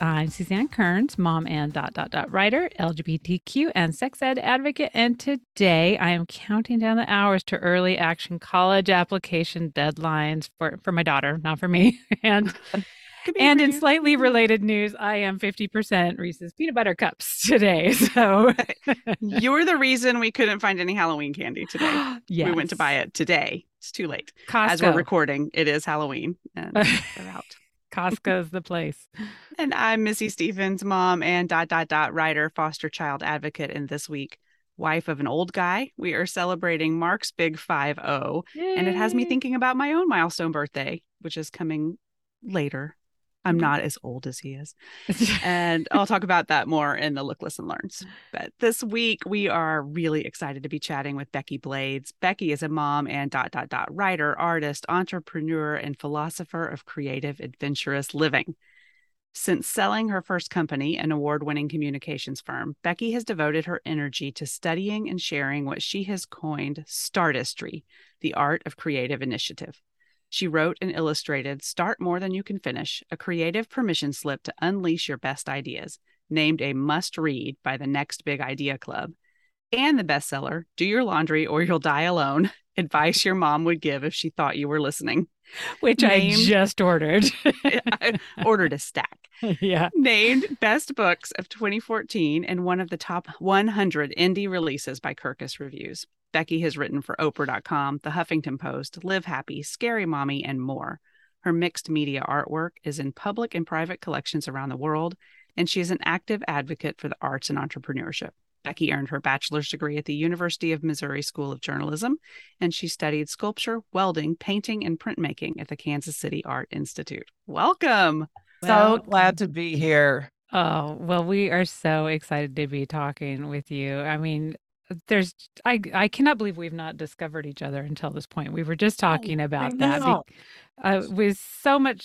I'm Suzanne Kearns, mom and dot dot dot writer, LGBTQ and sex ed advocate, and today I am counting down the hours to early action college application deadlines for for my daughter, not for me. And and in slightly related news, I am 50% Reese's peanut butter cups today. So you're the reason we couldn't find any Halloween candy today. yes. We went to buy it today. It's too late. Costco. As we're recording, it is Halloween and they're out. Costco's the place. And I'm Missy Stevens, mom and dot dot dot writer, foster child advocate, and this week, wife of an old guy. We are celebrating Mark's big five zero, and it has me thinking about my own milestone birthday, which is coming later I'm not as old as he is. and I'll talk about that more in the Look, Listen, Learns. But this week, we are really excited to be chatting with Becky Blades. Becky is a mom and dot, dot, dot writer, artist, entrepreneur, and philosopher of creative, adventurous living. Since selling her first company, an award winning communications firm, Becky has devoted her energy to studying and sharing what she has coined Startistry, the art of creative initiative. She wrote and illustrated Start More Than You Can Finish, a creative permission slip to unleash your best ideas, named a must read by the Next Big Idea Club, and the bestseller Do Your Laundry or You'll Die Alone Advice Your Mom Would Give If She Thought You Were Listening. Which named, I just ordered. I ordered a stack. Yeah. Named Best Books of 2014 and one of the top 100 indie releases by Kirkus Reviews. Becky has written for Oprah.com, The Huffington Post, Live Happy, Scary Mommy, and more. Her mixed media artwork is in public and private collections around the world, and she is an active advocate for the arts and entrepreneurship. Becky earned her bachelor's degree at the University of Missouri School of Journalism, and she studied sculpture, welding, painting, and printmaking at the Kansas City Art Institute. Welcome. So glad to be here. Oh, well, we are so excited to be talking with you. I mean, there's I I cannot believe we've not discovered each other until this point. We were just oh, talking about that uh, with so much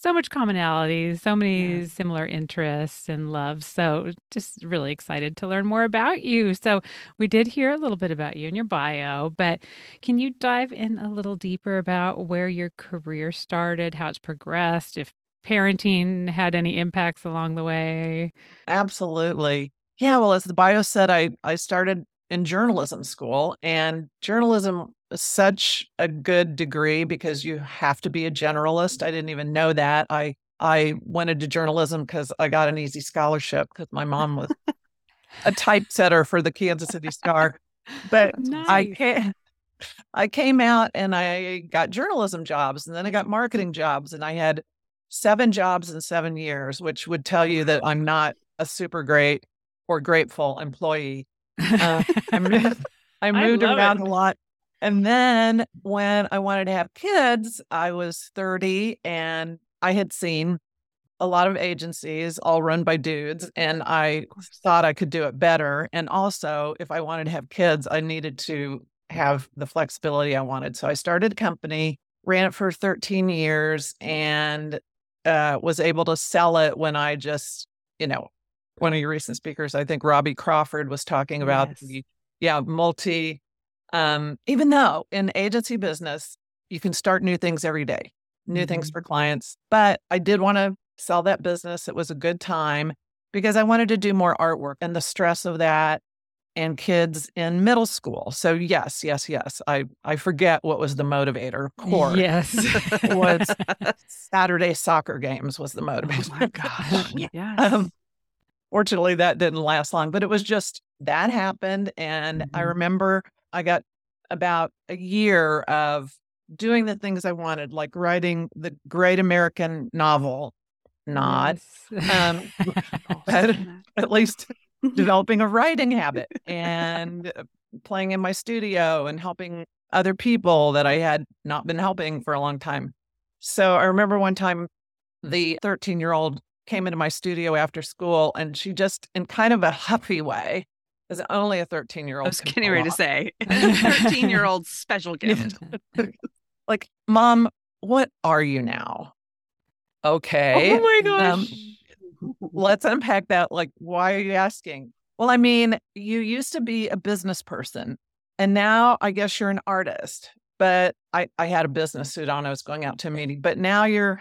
so much commonality, so many yeah. similar interests and loves. So just really excited to learn more about you. So we did hear a little bit about you in your bio, but can you dive in a little deeper about where your career started, how it's progressed, if parenting had any impacts along the way? Absolutely. Yeah, well, as the bio said, I I started in journalism school and journalism is such a good degree because you have to be a generalist. I didn't even know that. I I went into journalism because I got an easy scholarship because my mom was a typesetter for the Kansas City Star. But nice. I came, I came out and I got journalism jobs and then I got marketing jobs and I had seven jobs in seven years, which would tell you that I'm not a super great or grateful employee. Uh, I moved, I moved I around it. a lot. And then when I wanted to have kids, I was 30 and I had seen a lot of agencies all run by dudes and I thought I could do it better. And also, if I wanted to have kids, I needed to have the flexibility I wanted. So I started a company, ran it for 13 years and uh, was able to sell it when I just, you know, one of your recent speakers, I think Robbie Crawford was talking about yes. the yeah, multi um, even though in agency business, you can start new things every day, new mm-hmm. things for clients. But I did want to sell that business. It was a good time because I wanted to do more artwork and the stress of that and kids in middle school. So yes, yes, yes. I I forget what was the motivator. Of course, yes, was Saturday soccer games was the motivator. Oh my gosh, yes. Um, fortunately, that didn't last long, but it was just that happened, and mm-hmm. I remember I got about a year of doing the things I wanted, like writing the great American novel. Not, yes. um, but at least developing a writing habit and uh, playing in my studio and helping other people that I had not been helping for a long time. So I remember one time the 13 year old came into my studio after school and she just, in kind of a huffy way, is only a 13 year old. I was getting ready to say 13 year old special gift. like, mom, what are you now? Okay. Oh my um, gosh. Um, let's unpack that. Like, why are you asking? Well, I mean, you used to be a business person and now I guess you're an artist. But I, I had a business suit on. I was going out to a meeting, but now you're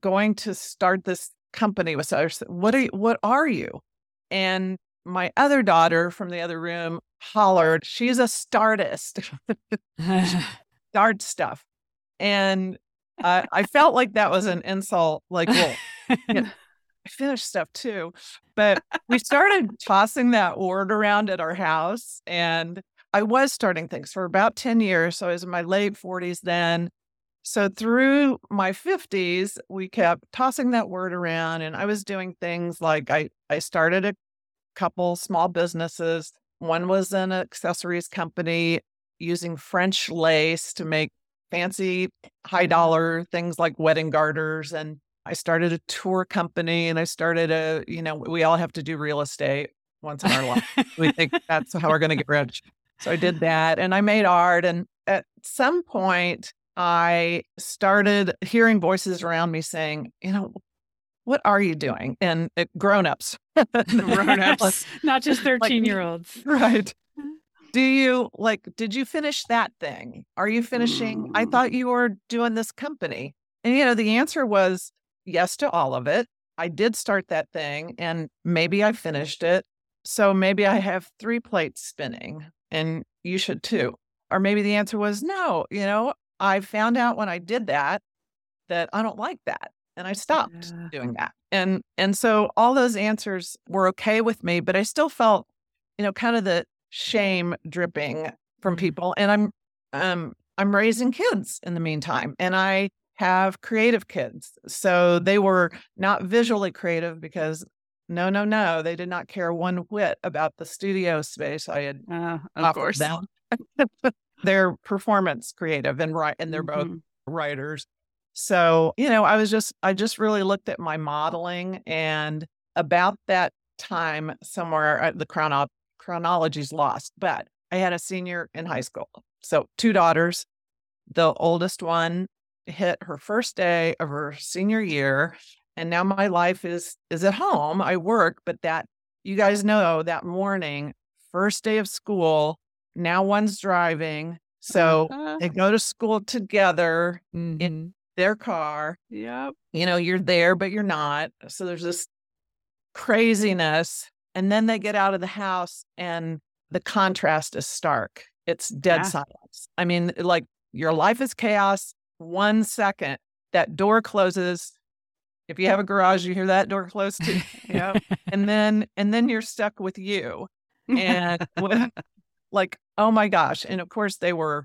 going to start this company with others. What are you, what are you? And my other daughter from the other room hollered, she's a startist. Start stuff. And uh, I felt like that was an insult. Like, well, finished stuff too. But we started tossing that word around at our house. And I was starting things for about 10 years. So I was in my late 40s then. So through my 50s, we kept tossing that word around. And I was doing things like I, I started a couple small businesses. One was an accessories company using French lace to make fancy high dollar things like wedding garters. And I started a tour company and I started a, you know, we all have to do real estate once in our life. we think that's how we're going to get rich. So I did that and I made art. And at some point, I started hearing voices around me saying, you know, what are you doing? And uh, grown-ups. grown-ups. Not just 13 year olds. Right. Do you like, did you finish that thing? Are you finishing? I thought you were doing this company. And, you know, the answer was yes to all of it. I did start that thing and maybe I finished it. So maybe I have three plates spinning and you should too. Or maybe the answer was no, you know, I found out when I did that that I don't like that and I stopped yeah. doing that. And and so all those answers were okay with me, but I still felt, you know, kind of the shame dripping from mm-hmm. people. And I'm um I'm raising kids in the meantime. And I have creative kids. So they were not visually creative because no, no, no, they did not care one whit about the studio space I had uh, of course. them. they're performance creative and right and they're mm-hmm. both writers. So, you know, I was just, I just really looked at my modeling and about that time somewhere, uh, the chrono- chronology's lost, but I had a senior in high school. So, two daughters. The oldest one hit her first day of her senior year. And now my life is is at home. I work, but that you guys know that morning, first day of school, now one's driving. So uh-huh. they go to school together mm-hmm. in their car. Yep. You know, you're there, but you're not. So there's this craziness. And then they get out of the house and the contrast is stark. It's dead yeah. silence. I mean, like your life is chaos. One second, that door closes. If you have a garage, you hear that door close too. yep. And then and then you're stuck with you. And like, oh my gosh. And of course they were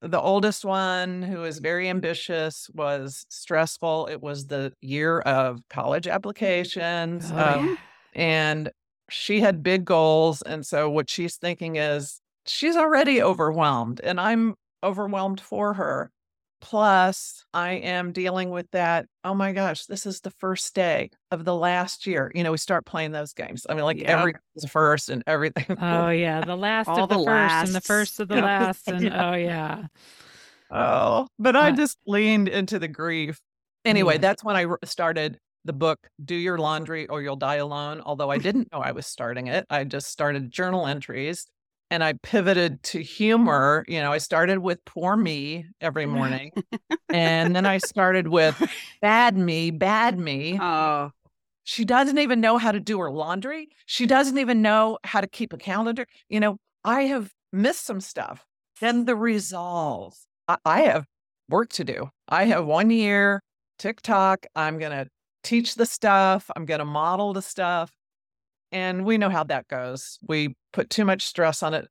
the oldest one, who is very ambitious, was stressful. It was the year of college applications. Oh, um, yeah. And she had big goals. And so what she's thinking is she's already overwhelmed, and I'm overwhelmed for her. Plus, I am dealing with that. Oh my gosh, this is the first day of the last year. You know, we start playing those games. I mean, like yep. every first and everything. Oh yeah, the last of the, the first and the first of the last, and yeah. oh yeah. Oh, but I just leaned into the grief. Anyway, yeah. that's when I started the book "Do Your Laundry or You'll Die Alone." Although I didn't know I was starting it, I just started journal entries and I pivoted to humor. You know, I started with poor me every morning. and then I started with bad me, bad me. Oh. She doesn't even know how to do her laundry. She doesn't even know how to keep a calendar. You know, I have missed some stuff. Then the resolve. I, I have work to do. I have one year TikTok. I'm going to teach the stuff. I'm going to model the stuff. And we know how that goes. We put too much stress on it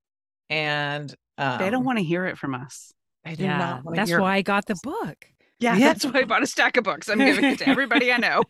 and um, they don't um want to hear it from us. I do yeah, not That's why. I got the book. Yeah, yeah, that's why I bought a stack of books. I'm giving it to everybody I know.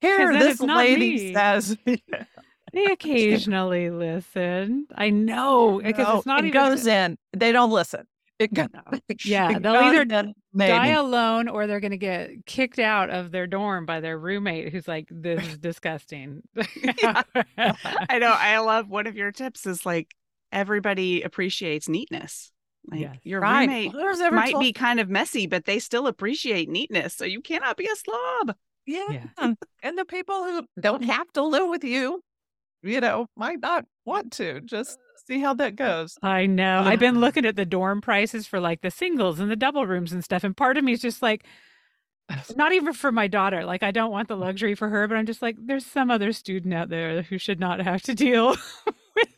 Here, this lady me. says. they occasionally listen. I know because no, it's not it even goes in. They don't listen. It got, yeah, it they'll got either done- die maybe. alone or they're going to get kicked out of their dorm by their roommate who's like, this is disgusting. I know. I love one of your tips is like everybody appreciates neatness. Like Yes. your Right. roommate Who's ever might told- be kind of messy, but they still appreciate neatness. So you cannot be a slob. Yeah. Yeah. And the people who don't have to live with you, you know, might not want to. Just see how that goes. I know. I've been looking at the dorm prices for like the singles and the double rooms and stuff. And part of me is just like, not even for my daughter. Like, I don't want the luxury for her, but I'm just like, there's some other student out there who should not have to deal with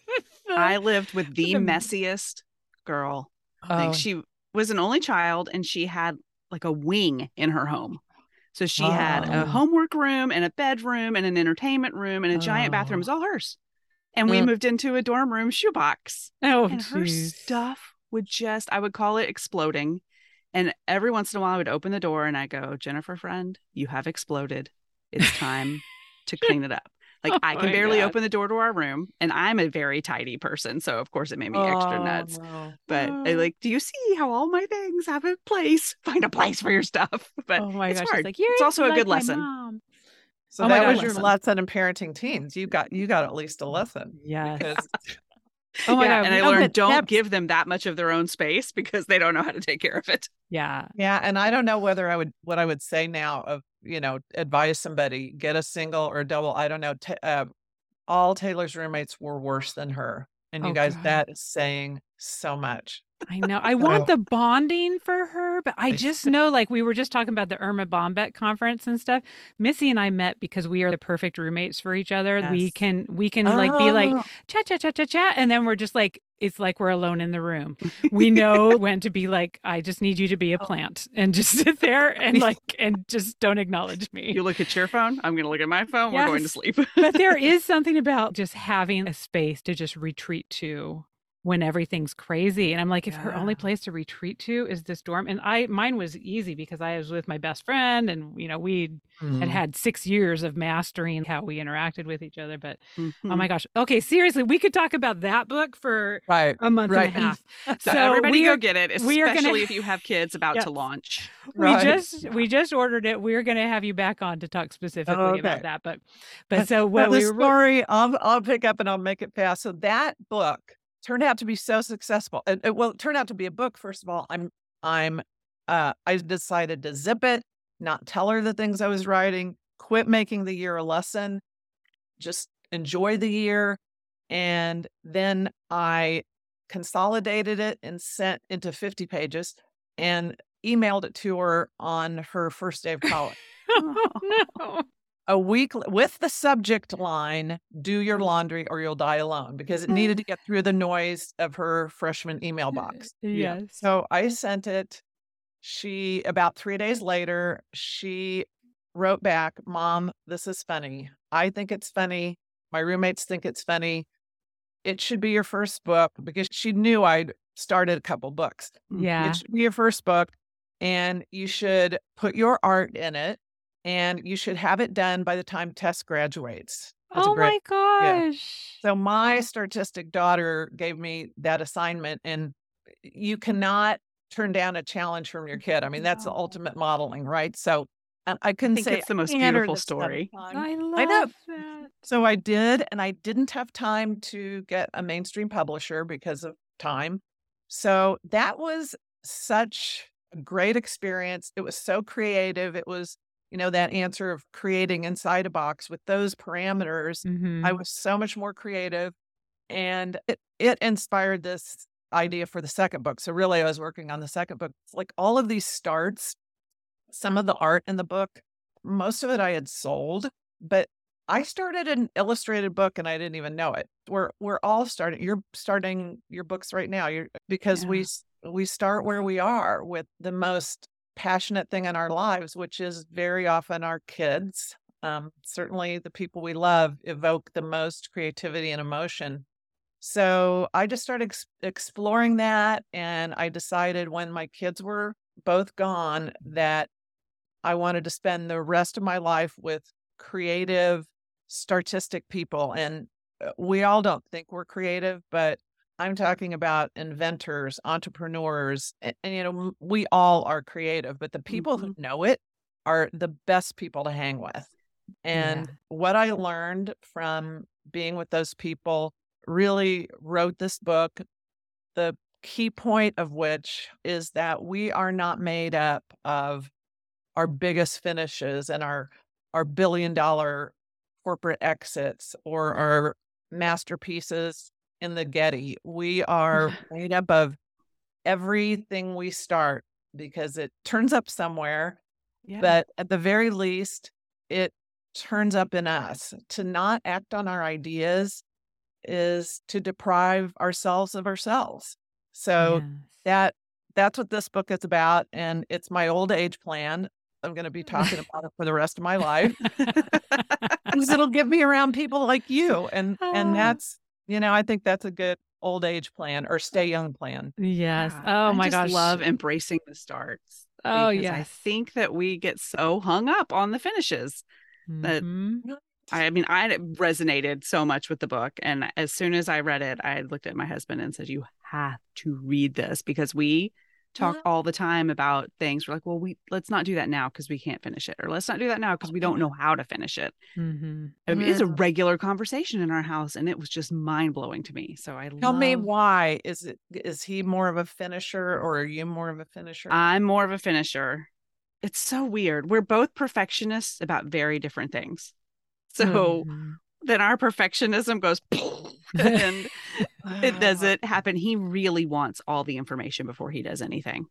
the- I lived with the the- messiest girl. Like Oh. she was an only child and she had like a wing in her home. So she had a Oh. homework room and a bedroom and an entertainment room and a giant bathroom. It oh. was all hers. And we Mm. moved into a dorm room shoebox. oh, and her stuff would just, I would call it exploding. And every once in a while, I would open the door and I go, Jennifer, friend, you have exploded. It's time to clean it up. Like Oh I can barely God. open the door to our room, and I'm a very tidy person, so of course it made me extra Oh, nuts. no. But I Oh. like, do you see how all my things have a place? Find a place for your stuff. But oh my it's gosh. hard. It's like, it's also a good lesson. mom. So Oh that God, was your lesson in parenting teens. You got you got at least a lesson. Yes. Because Oh my yeah, God. and I learned don't give them that much of their own space because they don't know how to take care of it. Yeah. yeah, and I don't know whether I would what I would say now of you know advise somebody get a single or a double. I don't know. Ta uh, all Taylor's roommates were worse than her, and you Oh, guys, God. that is saying so much. I know. I want the bonding for her, but I I- just know, like we were just talking about the Erma Bombeck conference and stuff. Missy and I met because we are the perfect roommates for each other. We can we can like be like Oh, chat chat chat chat chat, and then we're just like it's like we're alone in the room. We know when to be like, I just need you to be a oh. plant and just sit there and like and just don't acknowledge me. You look at your phone. I'm going to look at my phone. We're going to sleep. but there is something about just having a space to just retreat to when everything's crazy and i'm like if her only place to retreat to is this dorm and i mine was easy because i was with my best friend and you know we had mm. had six years of mastering how we interacted with each other but oh Mhm. my gosh okay seriously we could talk about that book for right. a month Right. and a half So, so everybody we go are- get it, we are especially gonna- if you have kids about Yes. to launch. we Right. just we just ordered it we're going to have you back on to talk specifically okay. about that book but so what the we were story I'll I'll pick up and I'll make it fast. So that book turned out to be so successful. And it, well, it turned out to be a book. First of all, I'm I'm uh I decided to zip it, not tell her the things I was writing, quit making the year a lesson, just enjoy the year. And then I consolidated it and sent into 50 pages and emailed it to her on her first day of college oh, no a week with the subject line do your mm. laundry or you'll die alone because it needed mm. to get through the noise of her freshman email box yes. So i sent it. She about three days later she wrote back mom this is funny. I think it's funny. My roommates think it's funny. It should be your first book because she knew i'd started a couple books. Yeah. it should be your first book, and you should put your art in it, and you should have it done by the time Tess graduates. Oh my gosh. So my statistic daughter gave me that assignment, and you cannot turn down a challenge from your kid. I mean, that's the ultimate modeling, right? So and I couldn't think say it's the most "I beautiful this kind of story." I love I know. that. So I did, and I didn't have time to get a mainstream publisher because of time. So that was such a great experience. It was so creative. It was, you know, that answer of creating inside a box with those parameters. Mhm. I was so much more creative. And it, it inspired this idea for the second book. So really I was working on the second book. It's like all of these starts, some of the art in the book, most of it I had sold, but I started an illustrated book and I didn't even know it. We're we're all starting. You're starting your books right now. You're because we Yeah. s- we start where we are with the most passionate thing in our lives, which is very often our kids. Um, certainly, the people we love evoke the most creativity and emotion. So I just started ex- exploring that, and I decided when my kids were both gone that I wanted to spend the rest of my life with creative, artistic people. And uh, we all don't think we're creative, but I'm talking about inventors, entrepreneurs, and, and, you know, we all are creative, but the people mm-hmm. who know it are the best people to hang with. And yeah. what I learned from being with those people really wrote this book. The key point of which is that we are not made up of our biggest finishes and our our billion dollar corporate exits or our masterpieces in the Getty. We are made up of everything we start because it turns up somewhere. Yeah. But at the very least, it turns up in us. To not act on our ideas is to deprive ourselves of ourselves. So yes. that that's what this book is about and it's my old age plan. I'm going to be talking about it for the rest of my life. because it'll get me around people like you and and ah. that's you know, I think that's a good old age plan or stay young plan. Yes. Yeah. Oh my gosh. love embracing the starts. Oh yeah. I think that we get so hung up on the finishes that mm-hmm. I mean, I resonated so much with the book. And as soon as I read it, I looked at my husband and said, You have to read this because we talk uh-huh. all the time about things. We're like, well, we let's not do that now because we can't finish it, or let's not do that now because we don't know how to finish it. Mm-hmm. I mean, it's a regular conversation in our house, and it was just mind blowing to me. So I tell love... me why is it is he more of a finisher or are you more of a finisher? I'm more of a finisher. It's so weird. We're both perfectionists about very different things. So mm-hmm. then our perfectionism goes and it doesn't happen. He really wants all the information before he does anything.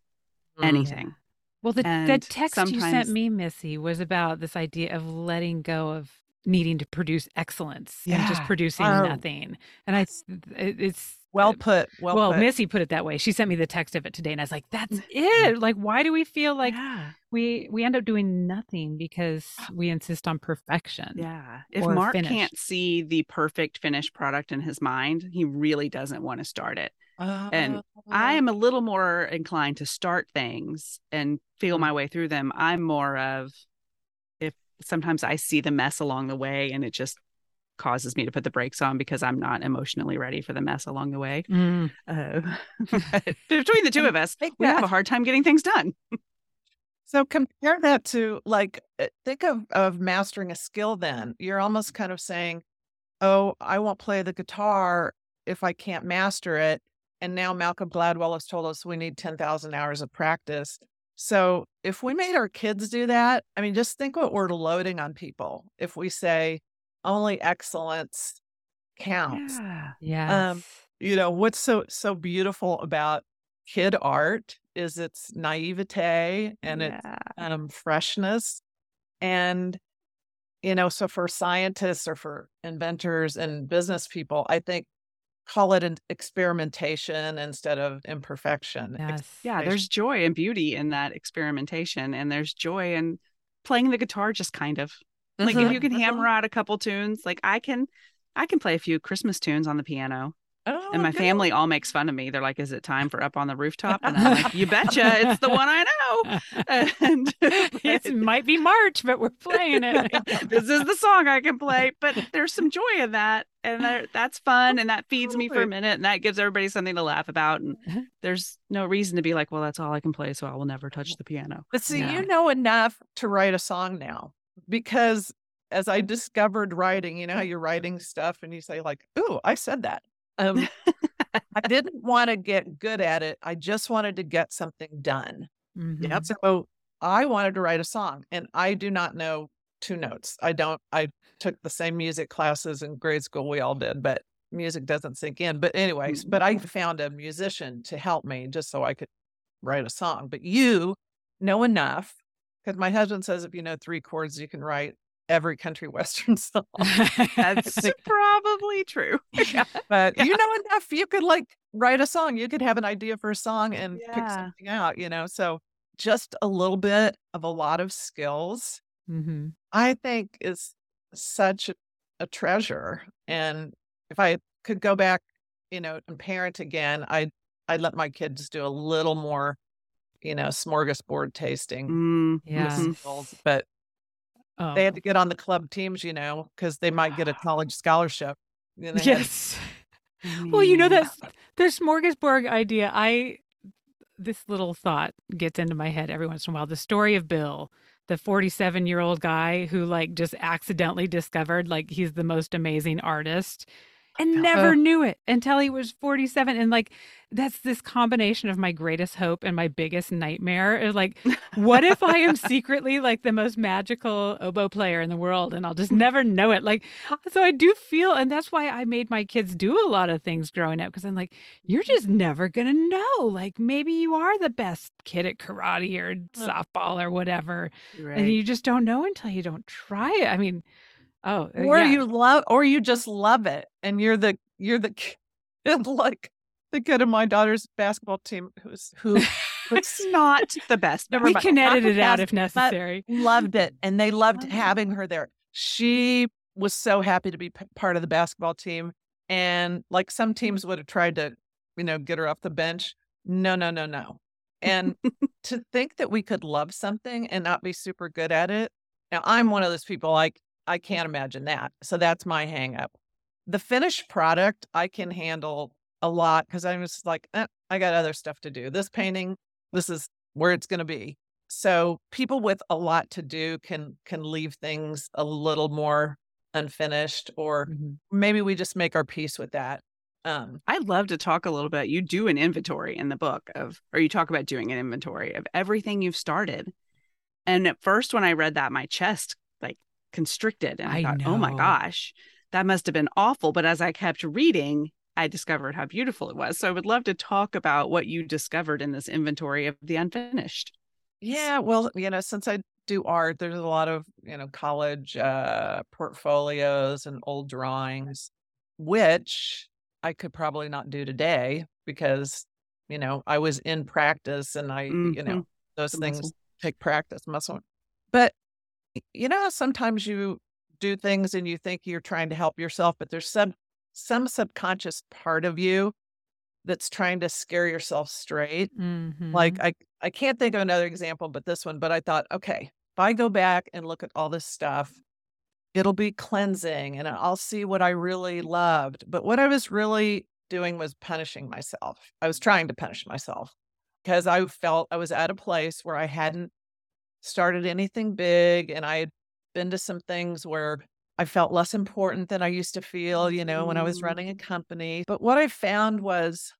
Mm. Anything. Well, the, the text sometimes... you sent me, Missy, was about this idea of letting go of needing to produce excellence yeah. and just producing oh. nothing. And I, it's well put. Well, well put. Missy put it that way. She sent me the text of it today, and I was like, "That's it." Like, why do we feel like yeah. we we end up doing nothing because we insist on perfection? Yeah. If Mark finish. can't see the perfect finished product in his mind, he really doesn't want to start it. Uh, and I am a little more inclined to start things and feel mm. my way through them. I'm more of if sometimes I see the mess along the way and it just causes me to put the brakes on because I'm not emotionally ready for the mess along the way. Mm. Uh, between the two of us, we have a hard time getting things done. so compare that to like uh, think of of mastering a skill. Then you're almost kind of saying, "Oh, I won't play the guitar if I can't master it." And now Malcolm Gladwell has told us we need ten thousand hours of practice. So if we made our kids do that, I mean, just think what we're loading on people. If we say, only excellence counts. Yeah. Um, you know, what's so so beautiful about kid art is its naivete and yeah. its um, freshness. And, you know, so for scientists or for inventors and business people, I think call it an experimentation instead of imperfection. Yes. Yeah, there's joy and beauty in that experimentation, and there's joy in playing the guitar just kind of. Like if you can hammer out a couple tunes, like I can I can play a few Christmas tunes on the piano. Oh, and my family all makes fun of me. They're like, "Is it time for up on the rooftop?" And I'm like, "You betcha, it's the one I know." And it might be March, but we're playing it. this is the song I can play. But there's some joy in that, and that's fun, and that feeds me for a minute, and that gives everybody something to laugh about. And uh-huh. there's no reason to be like, "Well, that's all I can play, so I will never touch the piano." But see, you know enough to write a song now because as I discovered writing, you know how you're writing stuff and you say like, "Ooh, I said that." Um, I didn't want to get good at it. I just wanted to get something done. Mm-hmm. Yep. So I wanted to write a song, and I do not know two notes. I don't. I took the same music classes in grade school. We all did, but music doesn't sink in. But anyways, but I found a musician to help me just so I could write a song. But you know enough because my husband says if you know three chords, you can write every country western song. That's probably true. but yeah. you know enough, you could like write a song. You could have an idea for a song and yeah. pick something out, you know? So just a little bit of a lot of skills, mm-hmm. I think is such a, a treasure. And if I could go back, you know, and parent again, I'd, I'd let my kids do a little more you know, smorgasbord tasting. Mm, yeah. But oh. they had to get on the club teams, you know, because they might get a college scholarship. You know, yes. Well, you know that's the smorgasbord idea. I this little thought gets into my head every once in a while. The story of Bill, the 47 year old guy who like just accidentally discovered like he's the most amazing artist and never uh. knew it until he was 47 and like that's this combination of my greatest hope and my biggest nightmare is like what if i am secretly like the most magical oboe player in the world and i'll just never know it? Like so i do feel and that's why i made my kids do a lot of things growing up because i'm like you're just never gonna know like maybe you are the best kid at karate or softball or whatever right. and you just don't know until you don't try it. I mean Oh, uh, or yeah. you love, or you just love it, and you're the you're the kid, like the kid of my daughter's basketball team who's who. it's not the best. Never we mind. can edit it out if necessary. Loved it, and they loved having her there. She was so happy to be p- part of the basketball team, and like some teams would have tried to, you know, get her off the bench. No, no, no, no. And to think that we could love something and not be super good at it. Now, I'm one of those people like I can't imagine that. So that's my hangup. The finished product, I can handle a lot because I'm just like, eh, I got other stuff to do. This painting, this is where it's going to be. So people with a lot to do can can leave things a little more unfinished, or mm-hmm. maybe we just make our peace with that. Um, I'd love to talk a little bit. You do an inventory in the book of, or you talk about doing an inventory of everything you've started. And at first, when I read that, my chest constricted. And I, I thought, know. oh my gosh, that must have been awful. But as I kept reading, I discovered how beautiful it was. So I would love to talk about what you discovered in this inventory of the unfinished. Yeah, well, you know, since I do art, there's a lot of, you know, college uh, portfolios and old drawings, which I could probably not do today because, you know, I was in practice and I, mm-hmm. you know, those the things muscle. take practice muscle. But you know, sometimes you do things and you think you're trying to help yourself, but there's some some subconscious part of you that's trying to scare yourself straight. Mm-hmm. Like I I can't think of another example but this one, but I thought, okay, if I go back and look at all this stuff, it'll be cleansing and I'll see what I really loved. But what I was really doing was punishing myself. I was trying to punish myself because I felt I was at a place where I hadn't started anything big and I had been to some things where I felt less important than I used to feel, you know, when I was running a mm. company. But what I found was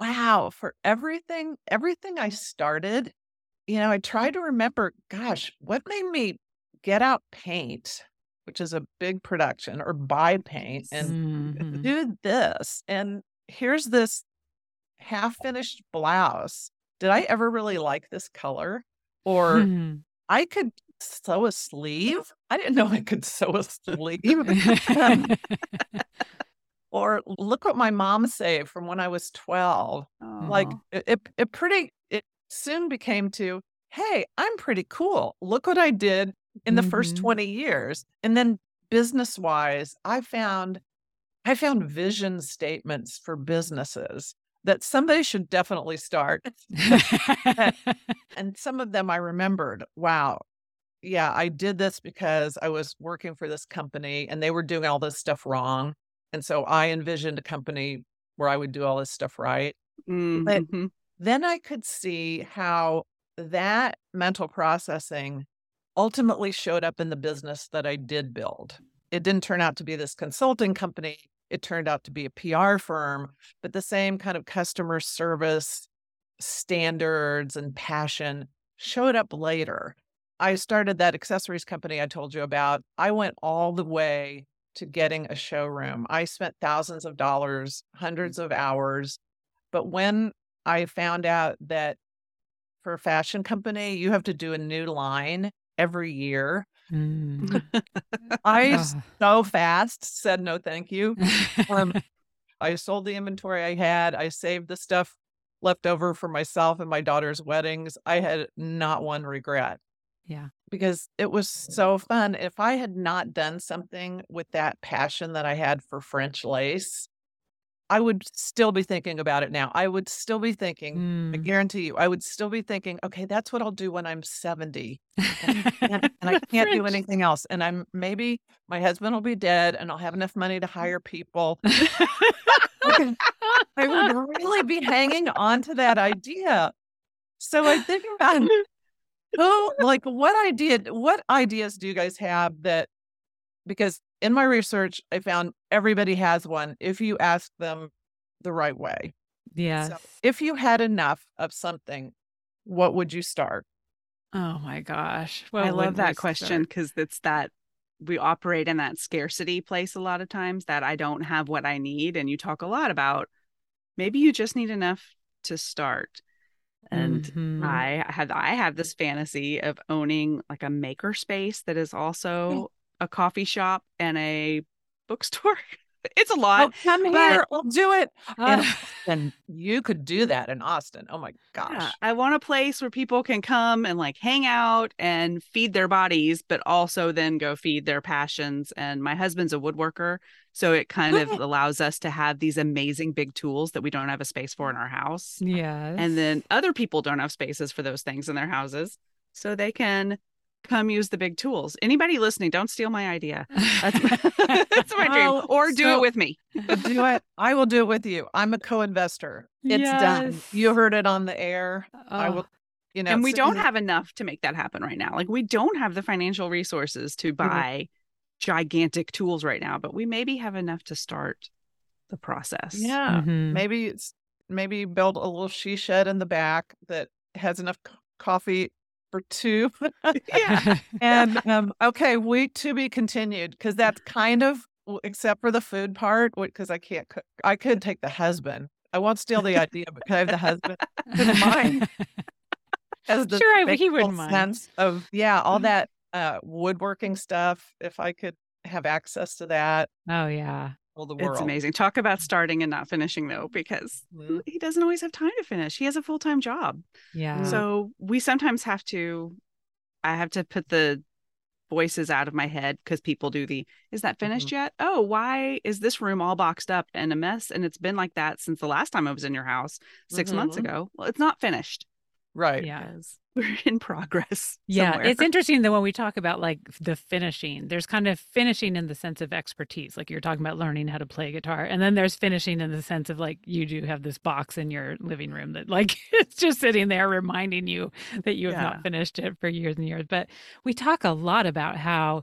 wow, for everything everything I started, you know, I tried to remember, gosh, what made me get out paint, which is a big production, or buy paint and mm-hmm. do this. And here's this half finished blouse. Did I ever really like this color? Or hmm. I could sew a sleeve. I didn't know I could sew a sleeve. or look what my mom saved from when I was 12. Like it, it pretty, it soon became to, hey, I'm pretty cool. Look what I did in the mm-hmm. first 20 years. And then business wise, I found I found vision statements for businesses that somebody should definitely start. and some of them I remembered, wow, yeah, I did this because I was working for this company and they were doing all this stuff wrong. And so I envisioned a company where I would do all this stuff right. Mm-hmm. But then I could see how that mental processing ultimately showed up in the business that I did build. It didn't turn out to be this consulting company it turned out to be a PR firm, but the same kind of customer service standards and passion showed up later. I started that accessories company I told you about. I went all the way to getting a showroom. I spent thousands of dollars, hmm. hundreds of hours. But when I found out that for a fashion company, you have to do a new line every year, Mm. I so fast said no, thank you. Um, I sold the inventory I had. I saved the stuff left over for myself and my daughter's weddings. I had not one regret. Yeah. Because it was so fun. If I had not done something with that passion that I had for French lace, I would still be thinking about it now. I would still be thinking, I Mm. guarantee you, I would still be thinking, okay, that's what I'll do when I'm 70 and I can't, and I can't do anything else. And I'm maybe my husband will be dead and I'll have enough money to hire people. I would really be hanging on to that idea. So I think about who, like, what idea, what ideas do you guys have that, because in my research, I found everybody has one if you ask them the right way. Yes. So if you had enough of something, what would you start? Oh my gosh. I love that question because it's that we operate in that scarcity place a lot of times that I don't have what I need. And you talk a lot about maybe you just need enough to start. And Mhm. I have I have this fantasy of owning like a maker space that is also a coffee shop and a bookstore. It's a Oh, lot. come but- here, I'll do it. And, Ah. and you could do that in Austin. Oh my gosh. Yeah, I want a place where people can come and like hang out and feed their bodies, but also then go feed their passions. And my husband's a woodworker. So it kind of allows us to have these amazing big tools that we don't have a space for in our house. yes. And then other people don't have spaces for those things in their houses. So they can come use the big tools. Anybody listening, don't steal my idea. That's my, that's my dream. Or do so- it with me. do it. I will do it with you. I'm a co-investor. It's done. Yes. You heard it on the air. I Oh, will, you know, and we so- don't have enough to make that happen right now. Like we don't have the financial resources to Mm-hmm. buy gigantic tools right now, but we maybe have enough to start the process. Yeah. mhm. Maybe it's maybe build a little she shed in the back that has enough c- coffee for two. Yeah. and um, okay, we to be continued because that's kind of except for the food part because I can't cook. I could take the husband. I won't steal the idea, but I have the husband mine as the Sure, I- he wouldn't mind. sense of yeah, all that uh, woodworking stuff. If I could have access to that, oh yeah. All the world. It's amazing. Talk about starting and not finishing though, because Mhm. he doesn't always have time to finish. He has a full time job. Yeah. So we sometimes have to, I have to put the voices out of my head because people do the, is that finished Mm-hmm. yet? Oh, why is this room all boxed up and a mess? And it's been like that since the last time I was in your house 6 months Mhm. ago. Well, it's not finished Right. yeah. we're in progress. Yeah, somewhere. it's interesting that when we talk about like the finishing, there's kind of finishing in the sense of expertise, like you're talking about learning how to play guitar, and then there's finishing in the sense of like you do have this box in your living room that like it's just sitting there reminding you that you have Yeah. not finished it for years and years. But we talk a lot about how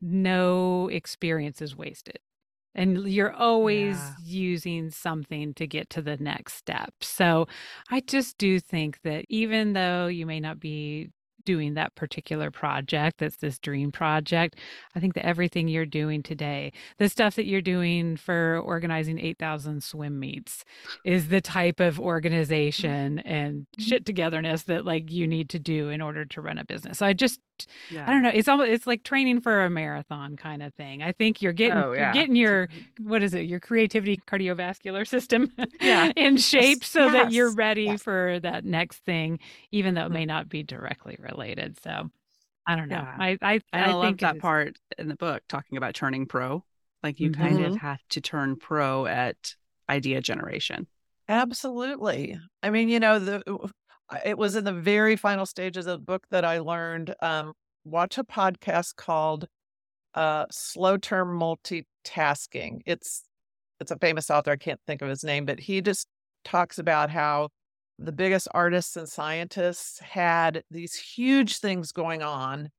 no experience is wasted. And you're always Yeah. using something to get to the next step. So I just do think that even though you may not be doing that particular project that's this dream project, I think that everything you're doing today, the stuff that you're doing for organizing 8,000 swim meets, is the type of mm-hmm. organization and mm-hmm. shit togetherness that like you need to do in order to run a business. So I just yeah. I don't know. It's almost it's like training for a marathon kind of thing. I think you're getting Oh, you're getting your what is it? Your creativity cardiovascular system Yeah. in shape so that you're ready Yes. for that next thing, even though it Mhm. may not be directly related. So I don't know. Yeah. I I, And I, love think it part in the book talking about turning pro. Like you kind of Mhm. have to turn pro at idea generation. Absolutely. I mean, you know, the I- it was in the very final stages of the book that I learned um watch a podcast called uh Slow Term Multitasking. It's it's a famous author, I can't think of his name, but he just talks about how the biggest artists and scientists had these huge things going on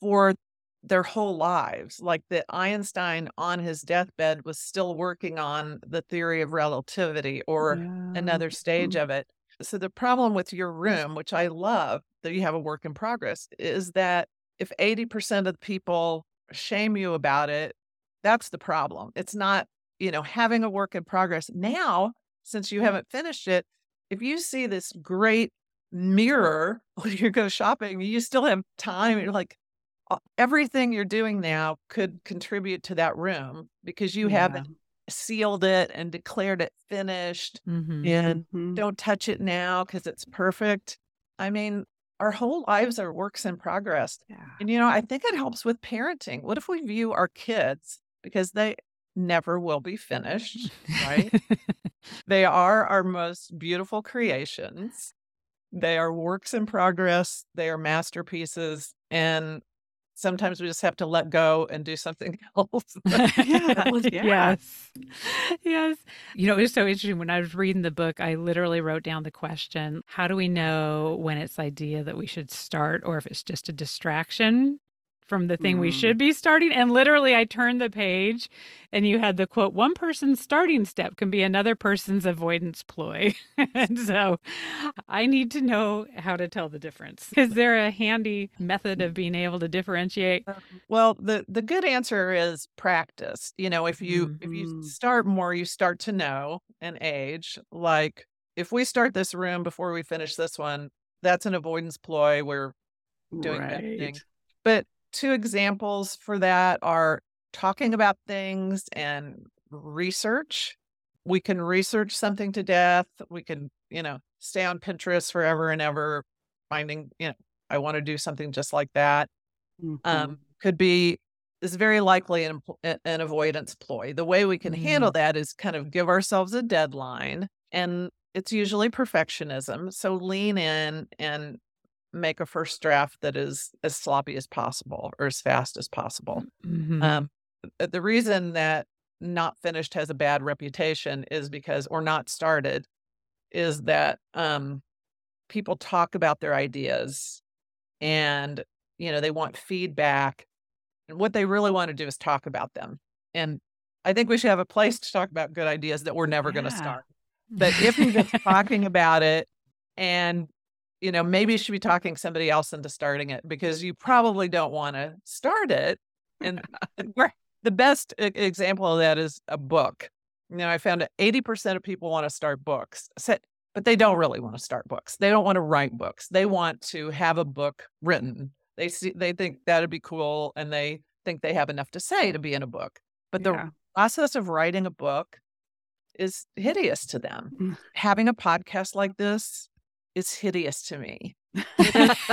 for their whole lives. Like that Einstein on his deathbed was still working on the theory of relativity or another stage of it. So the problem with your mm. room, which I love that you have a work in progress, is that if 80% of the people shame you about it, that's the problem. It's not, you know, having a work in progress. Now, since you mm. haven't finished it, if you see this great mirror when you go shopping, you still have time. You're like, everything you're doing now could contribute to that room because you haven't sealed it and declared it finished Mhm. and Mhm. don't touch it now because it's perfect. I mean, our whole lives are works in progress. Yeah. And, you know, I think it helps with parenting. What if we view our kids because they, never will be finished, right? they are our most beautiful creations. They are works in progress, they are masterpieces. And sometimes we just have to let go and do something else. yeah, Yes. Yes. You know, it was so interesting. When I was reading the book, I literally wrote down the question How do we know when it's idea that we should start or if it's just a distraction? From the thing mm. we should be starting. And literally, I turned the page and you had the quote one person's starting step can be another person's avoidance ploy. and so I need to know how to tell the difference. Is there a handy method of being able to differentiate? Um, well, the, the good answer is practice. You know, if you mm-hmm. if you mm-hmm. start more, you start to know and age. Like if we start this room before we finish this one, that's an avoidance ploy. We're doing right. that thing. But two examples for that are talking about things and research. We can research something to death. We can, you know, stay on Pinterest forever and ever, finding, you know, I want to do something just like that. Mm-hmm. Um, could be is very likely an, an avoidance ploy. The way we can mm-hmm. handle that is kind of give ourselves a deadline, and it's usually perfectionism. So lean in and make a first draft that is as sloppy as possible or as fast as possible. Mm-hmm. Um, the reason that not finished has a bad reputation is because, or not started, is that um, people talk about their ideas and, you know, they want feedback. And what they really want to do is talk about them. And I think we should have a place to talk about good ideas that we're never yeah. going to start. But if we're just talking about it and you know, maybe you should be talking somebody else into starting it because you probably don't want to start it. And the best example of that is a book. You know, I found that 80% of people want to start books, but they don't really want to start books. They don't want to write books. They want to have a book written. They see, they think that'd be cool and they think they have enough to say to be in a book. But the yeah. process of writing a book is hideous to them. Mm. Having a podcast like this is hideous to me.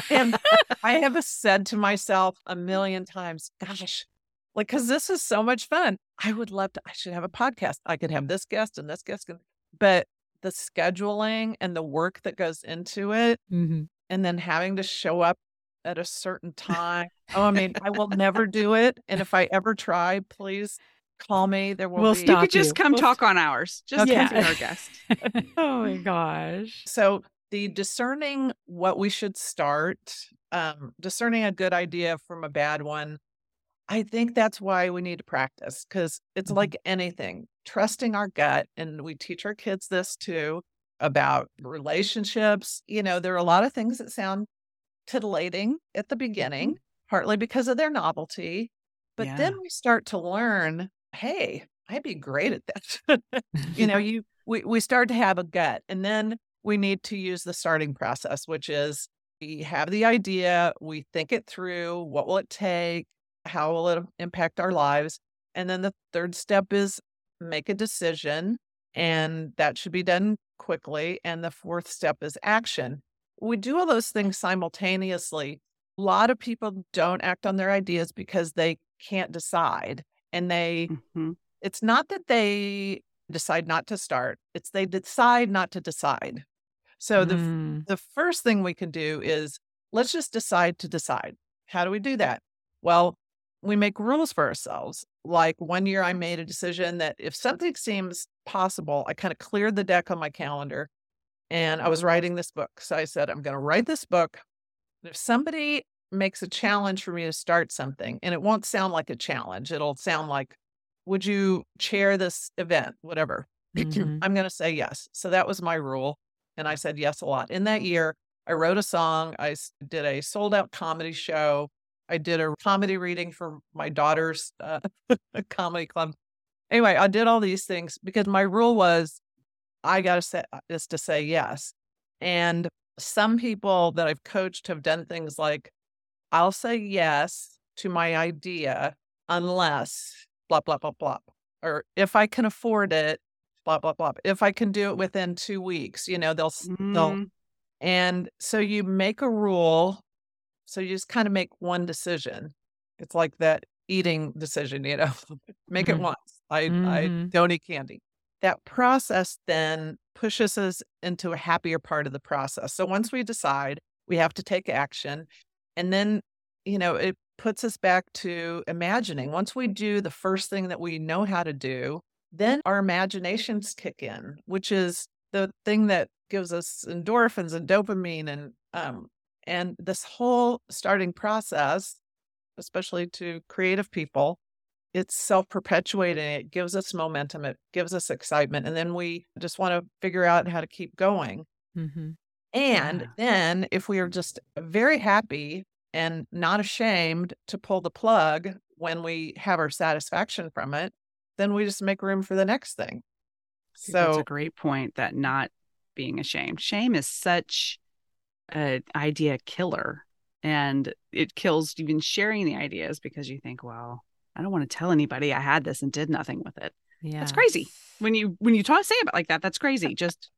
and I have said to myself a million times, gosh, like, because this is so much fun. I would love to, I should have a podcast. I could have this guest and this guest. But the scheduling and the work that goes into it, mm-hmm. and then having to show up at a certain time. oh, I mean, I will never do it. And if I ever try, please call me. There will we'll be. Stop you could just come we'll talk st- on ours. Just okay. come be our guest. oh my gosh. So the discerning what we should start, um, discerning a good idea from a bad one. I think that's why we need to practice because it's mm-hmm. like anything, trusting our gut. And we teach our kids this too about relationships. You know, there are a lot of things that sound titillating at the beginning, mm-hmm. partly because of their novelty. But yeah. then we start to learn, hey, I'd be great at that. you know, you we, we start to have a gut. And then we need to use the starting process, which is we have the idea, we think it through, what will it take, how will it impact our lives? And then the third step is make a decision, and that should be done quickly. And the fourth step is action. We do all those things simultaneously. A lot of people don't act on their ideas because they can't decide. And they, mm-hmm. it's not that they decide not to start, it's they decide not to decide. So the mm. the first thing we can do is let's just decide to decide. How do we do that? Well, we make rules for ourselves. Like one year I made a decision that if something seems possible, I kind of cleared the deck on my calendar and I was writing this book. So I said, I'm going to write this book. If somebody makes a challenge for me to start something, and it won't sound like a challenge, it'll sound like, would you chair this event, whatever? Mm-hmm. I'm going to say yes. So that was my rule. And I said yes a lot. In that year, I wrote a song. I did a sold out comedy show. I did a comedy reading for my daughter's uh, comedy club. Anyway, I did all these things because my rule was I got to say uh, is to say yes. And some people that I've coached have done things like I'll say yes to my idea unless blah blah blah blah or if I can afford it blah blah blah. If I can do it within two weeks, you know, they'll mm. they'll, and so you make a rule. So you just kind of make one decision. It's like that eating decision, you know, make mm-hmm. it once. I, Mhm. I don't eat candy. That process then pushes us into a happier part of the process. So once we decide, we have to take action. And then, you know, it puts us back to imagining. Once we do the first thing that we know how to do, then our imaginations kick in, which is the thing that gives us endorphins and dopamine and um and this whole starting process, especially to creative people, it's self-perpetuating. It gives us momentum, it gives us excitement, and then we just want to figure out how to keep going. hmm And Yeah. then if we are just very happy and not ashamed to pull the plug when we have our satisfaction from it, then we just make room for the next thing. So that's a great point that not being ashamed. Shame is such an idea killer. And it kills even sharing the ideas because you think, well, I don't want to tell anybody I had this and did nothing with it. Yeah. That's crazy. When you when you talk say about like that, that's crazy. Just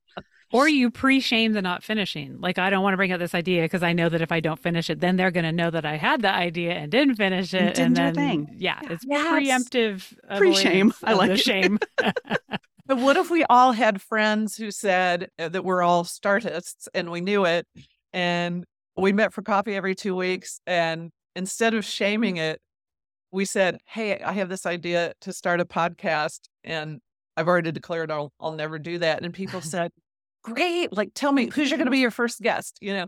Or you pre-shame the not finishing. Like I don't want to bring up this idea because I know that if I don't finish it, then they're going to know that I had the idea and didn't finish it. And didn't do a then, thing. Yeah, Yeah. it's Yes. preemptive. Pre-shame. I like the it. shame. But what if we all had friends who said uh, that we're all startists and we knew it and we met for coffee every two weeks and instead of shaming it, we said, Hey, I have this idea to start a podcast and I've already declared I'll I'll never do that. And people said, Great, like tell me who's you're gonna be your first guest, you know?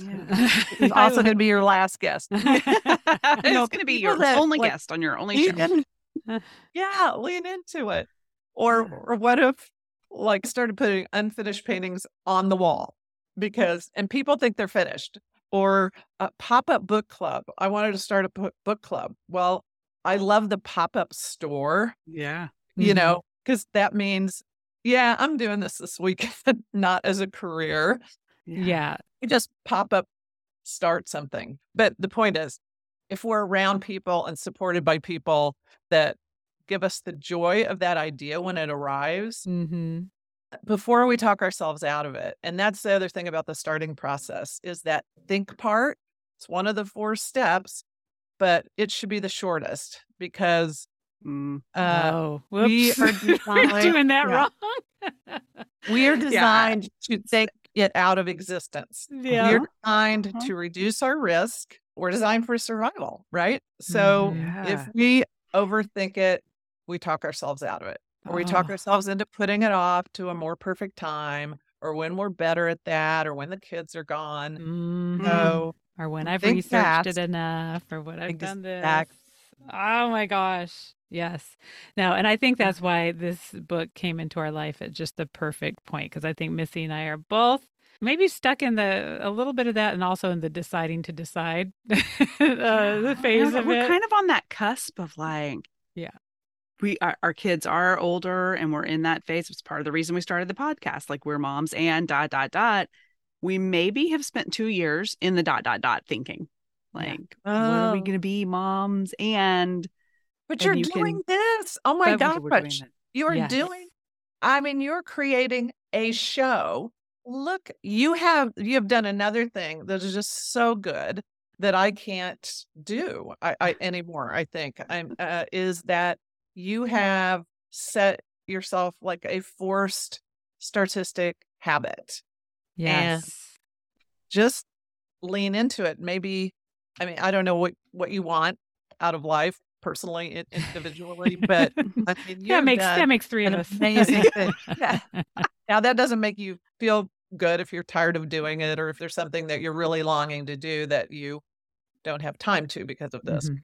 Yeah. Also gonna be your last guest. it's going to be your that, only like, guest on your only Lean show. in- yeah, lean into it. Or or what if like started putting unfinished paintings on the wall because and people think they're finished. Or a pop-up book club. I wanted to start a book club. Well, I love the pop-up store, Yeah. you Mhm. know, because that means, yeah, I'm doing this this week, not as a career. Yeah. You just pop up, start something. But the point is, if we're around people and supported by people that give us the joy of that idea when it arrives, hmm before we talk ourselves out of it. And that's the other thing about the starting process is that think part. It's one of the four steps, but it should be the shortest because Mm. uh, oh, we whoops. are We're designed- doing that yeah. wrong. we are Yeah. designed to think it out of existence. yeah. We're designed Uh-huh. to reduce our risk. We're designed for survival, right? So Mhm. if we overthink it, we talk ourselves out of it, or we talk Oh. ourselves into putting it off to a more perfect time, or when we're better at that, or when the kids are gone. Mhm. So or when I've think researched it enough, or when I've done this. Oh my gosh. Yes. No, and I think that's why this book came into our life at just the perfect point because I think Missy and I are both maybe stuck in the a little bit of that and also in the deciding to decide uh, the phase of we're it. kind of on that cusp of like, Yeah. we our, our kids are older and we're in that phase. It's part of the reason we started the podcast. Like we're moms and dot dot dot. We maybe have spent two years in the dot dot dot thinking, Yeah. like, what are we Oh. going to be, moms? And but you're you doing can- this. Oh my gosh. You're Yes. doing I mean, you're creating a show. Look, you have you have done another thing that is just so good that I can't do I, I anymore, I think. I'm uh, is that you have set yourself like a forced statistic habit. Yes. Just lean into it. Maybe I mean, I don't know what what you want out of life personally in- individually, but I mean, that you've makes that makes three of us. amazing. Yeah. Now that doesn't make you feel good if you're tired of doing it or if there's something that you're really longing to do that you don't have time to because of this. Mhm.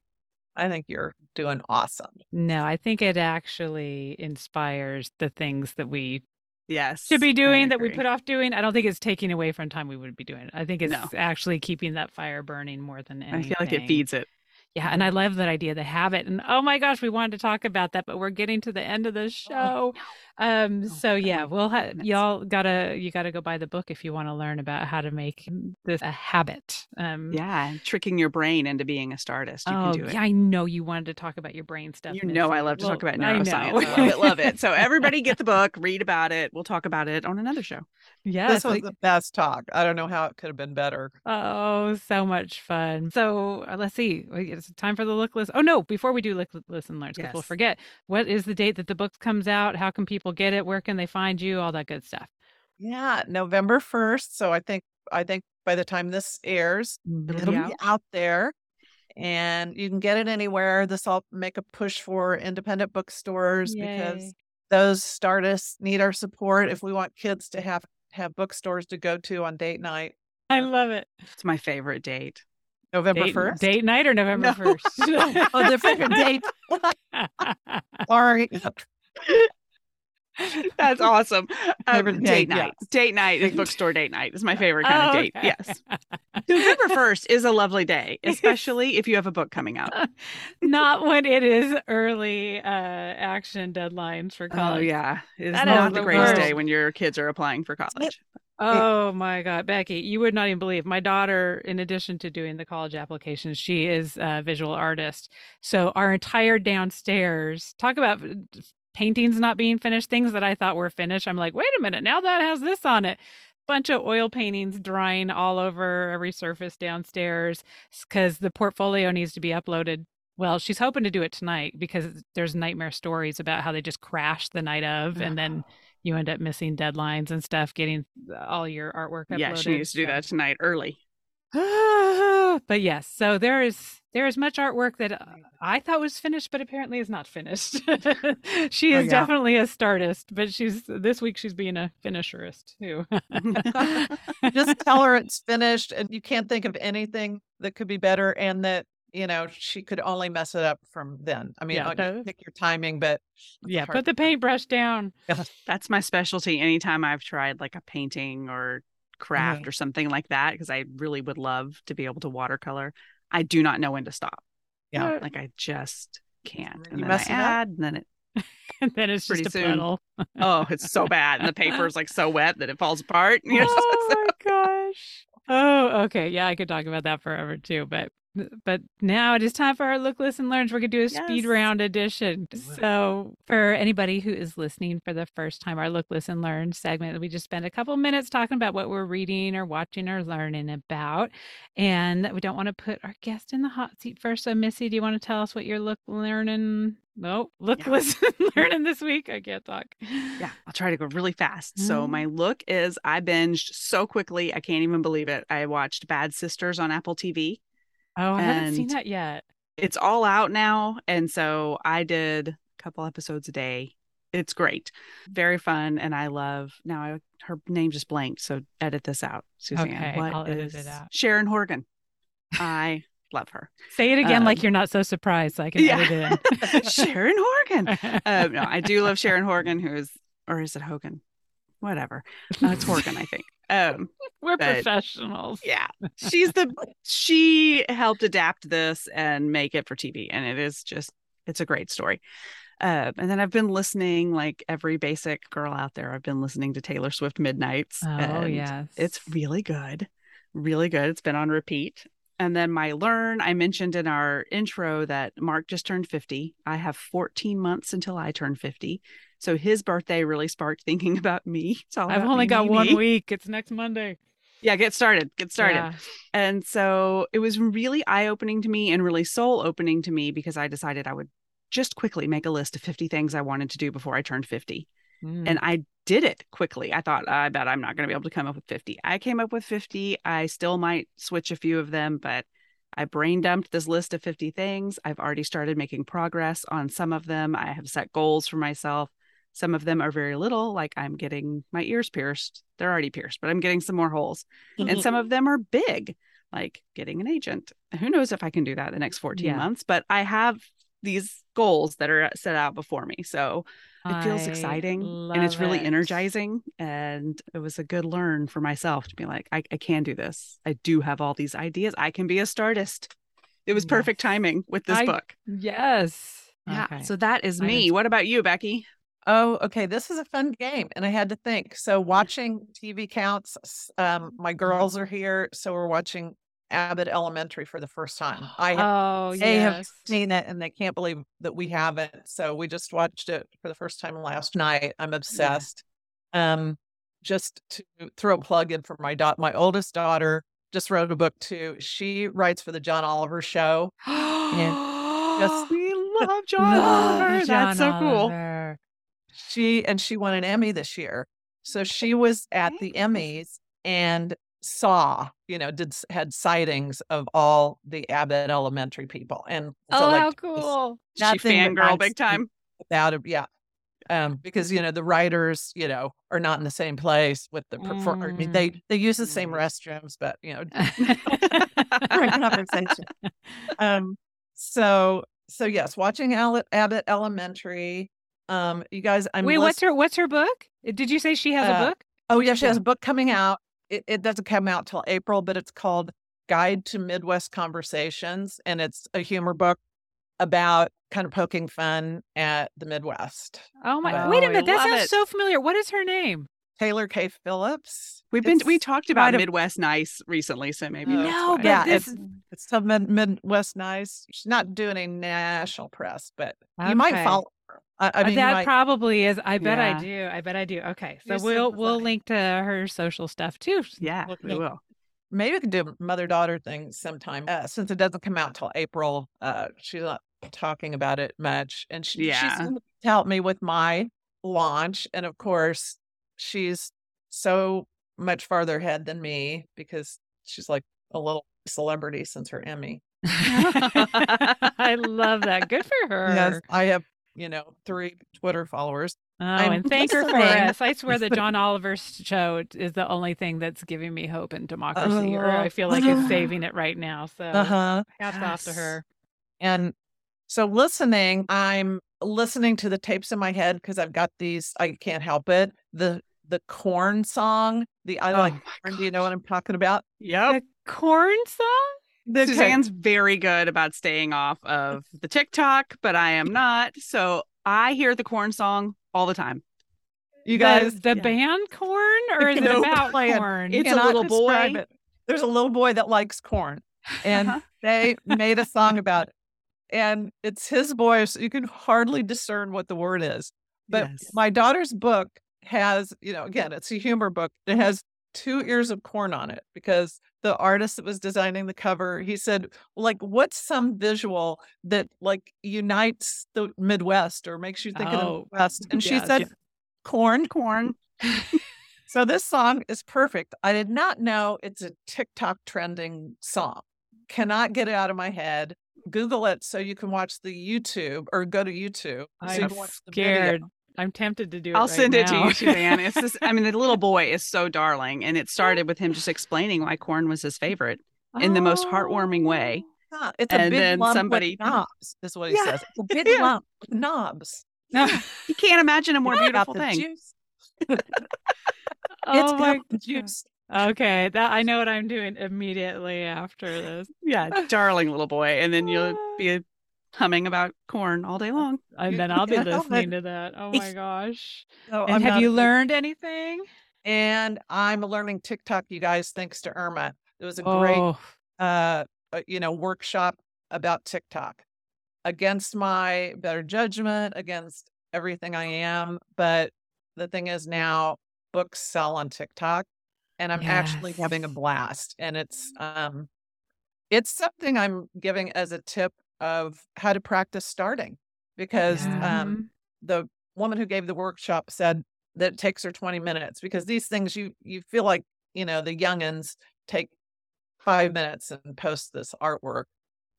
I think you're doing awesome. No, I think it actually inspires the things that we yes, should be doing that we put off doing. I don't think it's taking away from time we would be doing it. I think it's No. actually keeping that fire burning more than anything. I feel like it feeds it. Yeah, and I love that idea, the habit. And oh my gosh, we wanted to talk about that, but we're getting to the end of the oh, show. Um, oh, so yeah, we'll have y'all gotta you gotta go buy the book if you want to learn about how to make this a habit. Um, yeah, tricking your brain into being a startist. You oh, can do it. Yeah, I know you wanted to talk about your brain stuff. You know, I love to well, talk about neuroscience. I, I love it, love it. So everybody get the book, read about it. We'll talk about it on another show. Yeah, this was the best talk. I don't know how it could have been better. Oh, so much fun. So uh, let's see. It's time for the look list. Oh no, before we do look listen learns, because yes. we'll forget. What is the date that the book comes out? How can people get it? Where can they find you? All that good stuff. Yeah, November first. So I think I think by the time this airs, mm-hmm. it'll be out there and you can get it anywhere. This will make a push for independent bookstores Yay. because those startists need our support if we want kids to have have bookstores to go to on date night. I love it. It's my favorite date. November date, 1st? Date night or November no. 1st? oh, different date. Sorry. That's awesome. Um, date, date night. Yes. Date night is bookstore date night. Is my favorite kind oh, of date. Okay. Yes. November 1st is a lovely day, especially if you have a book coming out. not when it is early uh, action deadlines for oh, college. Oh, yeah. It's that not the, the greatest day when your kids are applying for college. Oh my God, Becky, you would not even believe my daughter, in addition to doing the college applications, she is a visual artist. So our entire downstairs, talk about paintings not being finished, things that I thought were finished. I'm like, wait a minute, now that has this on it. Bunch of oil paintings drying all over every surface downstairs because the portfolio needs to be uploaded. Well, she's hoping to do it tonight because there's nightmare stories about how they just crashed the night of and then you end up missing deadlines and stuff getting all your artwork uploaded. Yeah, she needs to do that tonight early. but yes, so there is there is much artwork that uh, I thought was finished, but apparently is not finished. she oh, is oh, yeah. definitely a startist, but she's this week she's being a finisherist too. Just tell her it's finished, and you can't think of anything that could be better, and that you know she could only mess it up from then. I mean, yeah, uh, pick your timing, but yeah, put the paintbrush down. That's my specialty. Anytime I've tried like a painting or craft or something like that because I really would love to be able to watercolor. I do not know when to stop. Yeah. Like I just can't. And you then I add, and then it and then it's pretty soon. oh, it's so bad. And the paper is like so wet that it falls apart. oh my gosh. Oh, okay. Yeah, I could talk about that forever too. But but now it is time for our look, listen, learns. We're going to do a yes. speed round edition. So, for anybody who is listening for the first time, our look, listen, learn segment, we just spend a couple minutes talking about what we're reading or watching or learning about. And we don't want to put our guest in the hot seat first. So, Missy, do you want to tell us what you're look, learning? No, look, yeah. listen, learning this week. I can't talk. Yeah, I'll try to go really fast. Mm-hmm. So, my look is I binged so quickly, I can't even believe it. I watched Bad Sisters on Apple TV. Oh, I haven't seen that yet. It's all out now. And so I did a couple episodes a day. It's great. Very fun. And I love now I, her name just blanked. So edit this out, Suzanne. Okay, what I'll edit it out. Sharon Horgan. I love her. Say it again um, like you're not so surprised so I can yeah. edit it in. Sharon Horgan. Um, no, I do love Sharon Horgan, who is, or is it Hogan? Whatever. Uh, it's Horgan, I think. Um, We're professionals. Yeah. She's the she helped adapt this and make it for TV. And it is just it's a great story. Uh, and then I've been listening like every basic girl out there. I've been listening to Taylor Swift Midnights. Oh yes. It's really good. Really good. It's been on repeat. And then my learn, I mentioned in our intro that Mark just turned 50. I have 14 months until I turn 50. So his birthday really sparked thinking about me. I've only me, got me, one me. week. It's next Monday. Yeah, get started. Get started. Yeah. And so it was really eye opening to me and really soul opening to me because I decided I would just quickly make a list of 50 things I wanted to do before I turned 50. Mm. And I did it quickly. I thought, I bet I'm not going to be able to come up with 50. I came up with 50. I still might switch a few of them, but I brain dumped this list of 50 things. I've already started making progress on some of them. I have set goals for myself. Some of them are very little, like I'm getting my ears pierced. They're already pierced, but I'm getting some more holes. and mm-hmm. some of them are big, like getting an agent. Who knows if I can do that the next 14 yeah. months, but I have these goals that are set out before me. So it feels I exciting and it's really it. energizing. And it was a good learn for myself to be like, I, I can do this. I do have all these ideas. I can be a startist. It was perfect timing with this I, book. Yes. Yeah. Okay. So that is me. What about you, Becky? Oh, okay, this is a fun game. And I had to think. So watching TV counts, um, my girls are here. So we're watching Abbott Elementary for the first time. I oh, they yes. have seen it and they can't believe that we haven't. So we just watched it for the first time last night. I'm obsessed. Yeah. Um, just to throw a plug in for my dot, my oldest daughter just wrote a book too. She writes for the John Oliver show. and just we love John love Oliver. John That's so Oliver. cool. She and she won an Emmy this year. So she was at the Emmys and saw, you know, did had sightings of all the Abbott Elementary people. And so, oh, like, how cool! She fangirl big time about it. Yeah, um, because you know the writers, you know, are not in the same place with the performer. Mm. I mean, they mm. they use the same restrooms, but you know, conversation. Um, so so yes, watching Abbott Elementary. Um, you guys, I'm wait. List- what's her What's her book? Did you say she has uh, a book? Oh yeah, she has a book coming out. It, it doesn't come out till April, but it's called Guide to Midwest Conversations, and it's a humor book about kind of poking fun at the Midwest. Oh my! wait a minute, that sounds it. so familiar. What is her name? Taylor K. Phillips. We've been it's we talked about Midwest Nice recently, so maybe uh, no, but yeah, this... it's it's some Midwest Nice. She's not doing a national press, but okay. you might follow her. I, I uh, mean, that might... probably is. I bet yeah. I do. I bet I do. Okay, so You're we'll we'll link to her social stuff too. Yeah, we will. Maybe we could do mother daughter thing sometime. Uh, since it doesn't come out till April, uh, she's not talking about it much, and she, yeah. she's going to help me with my launch. And of course, she's so much farther ahead than me because she's like a little celebrity since her Emmy. I love that. Good for her. Yes, I have, you know, three Twitter followers. Oh, I'm and thank her for us. I swear the John Oliver show is the only thing that's giving me hope in democracy, uh, or I feel like it's saving it right now. So uh-huh. hats yes. off to her. And so listening, I'm listening to the tapes in my head because I've got these. I can't help it. The the corn song. The I oh like corn. Do you know what I'm talking about? Yep. The Korn song. The Suzanne's very good about staying off of the TikTok, but I am not. So I hear the corn song all the time. You guys, the, the yeah. band Korn, or is it about corn? It's a little boy. It. There's a little boy that likes corn, and uh-huh. they made a song about it and it's his voice. You can hardly discern what the word is. But yes. my daughter's book has, you know, again, it's a humor book. It has two ears of corn on it because the artist that was designing the cover, he said, like, what's some visual that like unites the Midwest or makes you think oh, of the west Midwest? And she said, yeah. corn, corn. so this song is perfect. I did not know it's a TikTok trending song. Cannot get it out of my head. Google it so you can watch the YouTube or go to YouTube. I'm so scared. I'm tempted to do it. I'll right send now. it to you, Suzanne. It's just, I mean, the little boy is so darling, and it started with him just explaining why corn was his favorite in the most heartwarming way. Oh, it's a and big lump somebody knobs. Is what he yeah. says. It's a big yeah. lump knobs. No, you can't imagine a more beautiful thing. it's oh the juice. Okay, that I know what I'm doing immediately after this. Yeah, darling little boy, and then you'll be humming about corn all day long. And then I'll be listening to that. Oh my gosh! And I'm have you learned anything? And I'm learning TikTok, you guys, thanks to Erma. It was a great, oh. uh, uh, you know, workshop about TikTok against my better judgment, against everything I am. But the thing is now books sell on TikTok and I'm yes. actually having a blast. And it's um it's something I'm giving as a tip of how to practice starting because yeah. um the woman who gave the workshop said that it takes her 20 minutes because these things you you feel like, you know, the youngins take 5 minutes and post this artwork.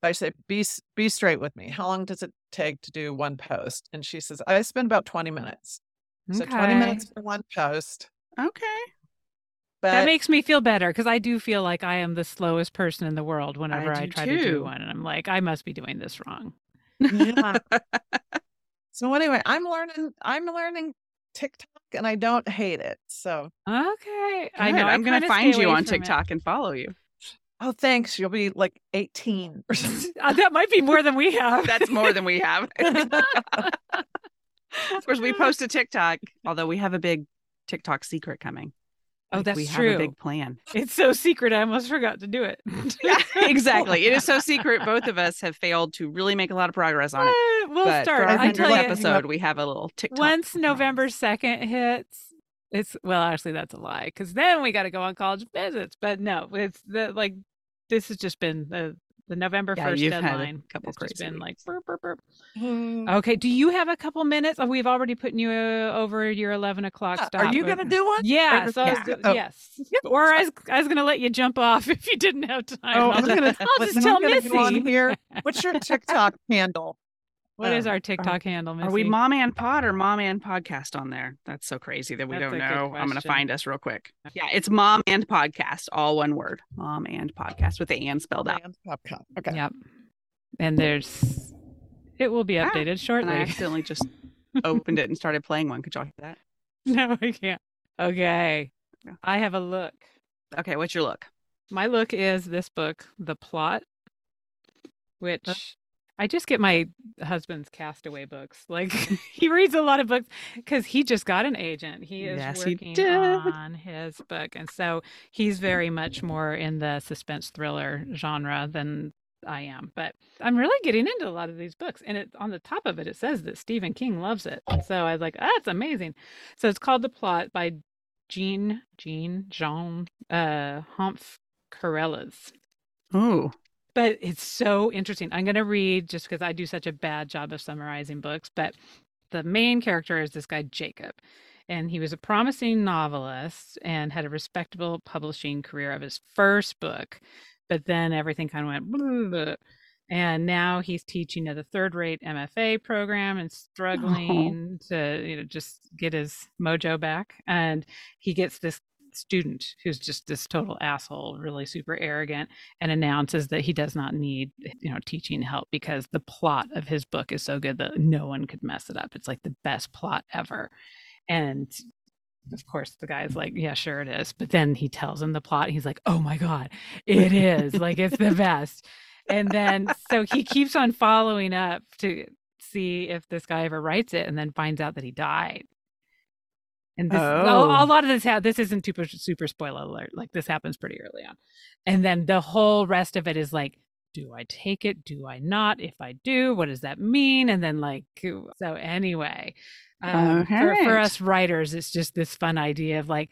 I say be be straight with me. How long does it take to do one post? And she says I spend about 20 minutes. Okay. So 20 minutes for one post. Okay. But that makes me feel better because I do feel like I am the slowest person in the world whenever I, I try too. to do one. And I'm like, I must be doing this wrong. Yeah. so anyway, I'm learning I'm learning TikTok and I don't hate it. So Okay. I know I'm gonna find you on TikTok it. and follow you. Oh, thanks. You'll be like 18 or something. Uh, that might be more than we have. That's more than we have. of course, we post a TikTok, although we have a big TikTok secret coming. Oh, Like, that's we true. have a big plan. It's so secret. I almost forgot to do it. Yeah, exactly. It is so secret. Both of us have failed to really make a lot of progress on it. Uh, we'll but start. for our I I tell 100th you, episode, we have a little TikTok. once November 2nd hits, it's well, actually, that's a lie because then we got to go on college visits. But no, it's the like, this has just been the, the November Yeah, 1st you've had a deadline. couple It's just crazy been like, burp, burp, burp. Mm. okay. Do you have a couple minutes? Oh, we've already put you uh, over your 11 o'clock Yeah, stop. Are you going to do one? Yeah, Or- so I was yeah. Oh. yes, or I was, I was going to let you jump off if you didn't have time. Oh, I'll I'm just- gonna, I'll just tell I'm gonna go on Missy. here. What's your TikTok handle? What is Um, our TikTok handle, Missy? Are we mom and pod or mom and podcast on there? That's so crazy that we That's don't know. I'm going to find us real quick. Yeah, it's mom and podcast, all one word. Mom and podcast with the and spelled out. Land Popcorn. Okay. Yep. And there's, it will be Ah, updated And I shortly. accidentally just opened it and started playing one. Could y'all hear that? no, I can't. Okay. Yeah. I have a look. Okay, what's your look? My look is this book, The Plot, which I just get my husband's castaway books. Like he reads a lot of books because he just got an agent. He is Yes, working did. on his book. And so he's very much more in the suspense thriller genre than I am. But I'm really getting into a lot of these books. And it on the top of it it says that Stephen King loves it. So I was like, ah, that's amazing. So it's called The Plot by Jean Jean Jean uh Hanff Korelitz. Ooh. But it's so interesting. I'm going to read just because I do such a bad job of summarizing books. But the main character is this guy, Jacob. And he was a promising novelist and had a respectable publishing career of his first book. But then everything kind of went, blah, blah, blah. and now he's teaching at a third rate MFA program and oh. struggling to, you know, just get his mojo back. And he gets this student who's just this total asshole, really super arrogant and announces that he does not need you know teaching help because the plot of his book is so good that no one could mess it up. It's like the best plot ever. And of course the guy's like yeah sure it is. But then he tells him the plot. He's like oh my god it is. Like it's the best. And then so he keeps on following up to see if this guy ever writes it and then finds out that he died and this a, Oh. a lot of this ha- this isn't super super spoiler alert like this happens pretty early on. And then the whole rest of it is like do i take it? Do i not? If i do what does that mean? And then like so anyway um, for, for us writers it's just this fun idea of like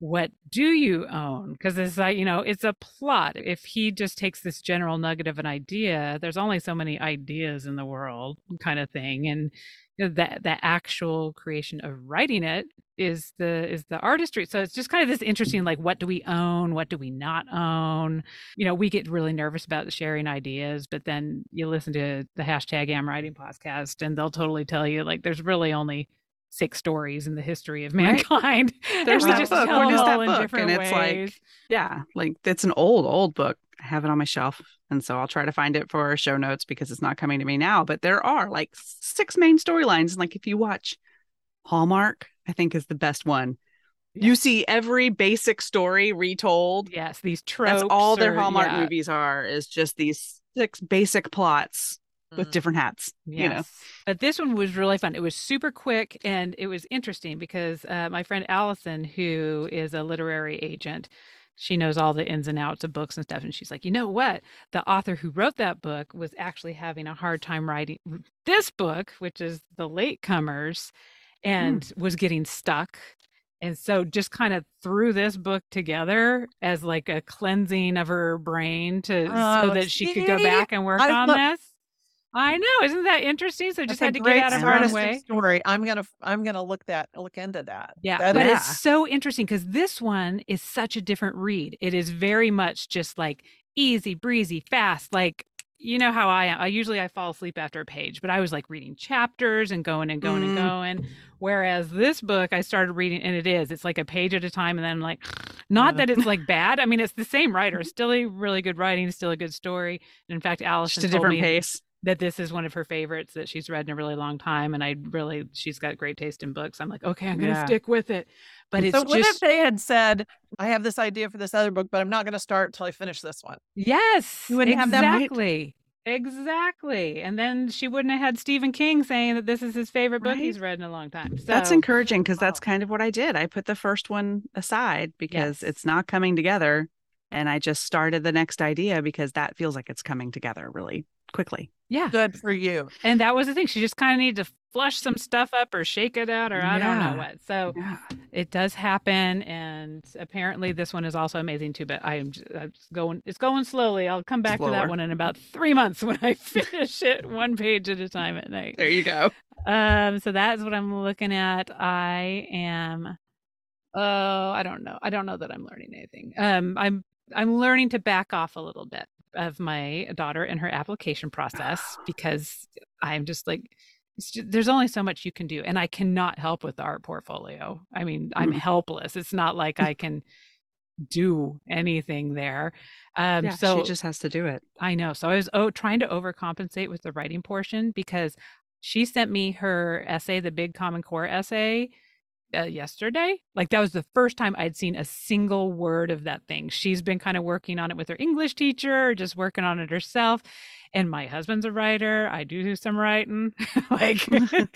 what do you own? Because it's like you know it's a plot. If he just takes this general nugget of an idea there's only so many ideas in the world kind of thing and that the actual creation of writing it is the is the artistry. So it's just kind of this interesting like what do we own? What do we not own? You know we get really nervous about sharing ideas but then you listen to the hashtag am writing podcast and they'll totally tell you like there's really only six stories in the history of Right. mankind There's and that just book. Where does that book? different And it's like- ways. Yeah, like it's an old, old book. I have it on my shelf. And so I'll try to find it for show notes because it's not coming to me now. But there are like six main storylines. And like if you watch Hallmark, I think is the best one. You see every basic story retold. yes these tropes That's all their or- Hallmark yeah, movies are, is just these six basic plots with Mm. different hats. You know. Yes. But this one was really fun. It was super quick and it was interesting because uh, my friend Allison, who is a literary agent, she knows all the ins and outs of books and stuff. And she's like, you know what? The author who wrote that book was actually having a hard time writing this book, which is The Latecomers, and was getting stuck. And so just kind of threw this book together as like a cleansing of her brain to so Oh, that she could go back and work I on look- this. I know, isn't that interesting? So I just had to get out of her own way. story. I'm gonna I'm gonna look that look into that. Yeah, That but is- it's so interesting because this one is such a different read. It is very much just like easy breezy, fast. Like you know how I am. I usually I fall asleep after a page, but I was like reading chapters and going and going and Mm. going. Whereas this book, I started reading, and it is it's like a page at a time, and then I'm like, not Yeah. that it's like bad. I mean, it's the same writer, still a really good writing, still a good story. And in fact, Allison Just a different me pace. That this is one of her favorites that she's read in a really long time and i really she's got great taste in books i'm like okay i'm gonna Yeah. stick with it but it's so what if they had said, I have this idea for this other book, but I'm not gonna start until I finish this one? yes You wouldn't have that, exactly Exactly. And then she wouldn't have had Stephen King saying that this is his favorite book Right? he's read in a long time. So That's encouraging because that's kind of what I did. I put the first one aside because Yes. it's not coming together. And I just started the next idea because that feels like it's coming together really quickly. Yeah. Good for you. And that was the thing. She just kind of needed to flush some stuff up or shake it out or I don't know what. So Yeah. it does happen. And apparently this one is also amazing too, but I am just, just going, it's going slowly. I'll come back to that one in about three months when I finish it one page at a time at night. There you go. Um, so that's what I'm looking at. I am oh, I don't know. I don't know that I'm learning anything. Um, I'm I'm learning to back off a little bit of my daughter and her application process because I'm just like it's ju- there's only so much you can do and I cannot help with the art portfolio. I mean, I'm Mm. helpless. It's not like I can do anything there. Um yeah, so she just has to do it. I know. So I was oh, trying to overcompensate with the writing portion because she sent me her essay, the Big Common Core essay, uh, yesterday. Like that was the first time I'd seen a single word of that thing. She's been kind of working on it with her English teacher, just working on it herself. And my husband's a writer. I do some writing, like,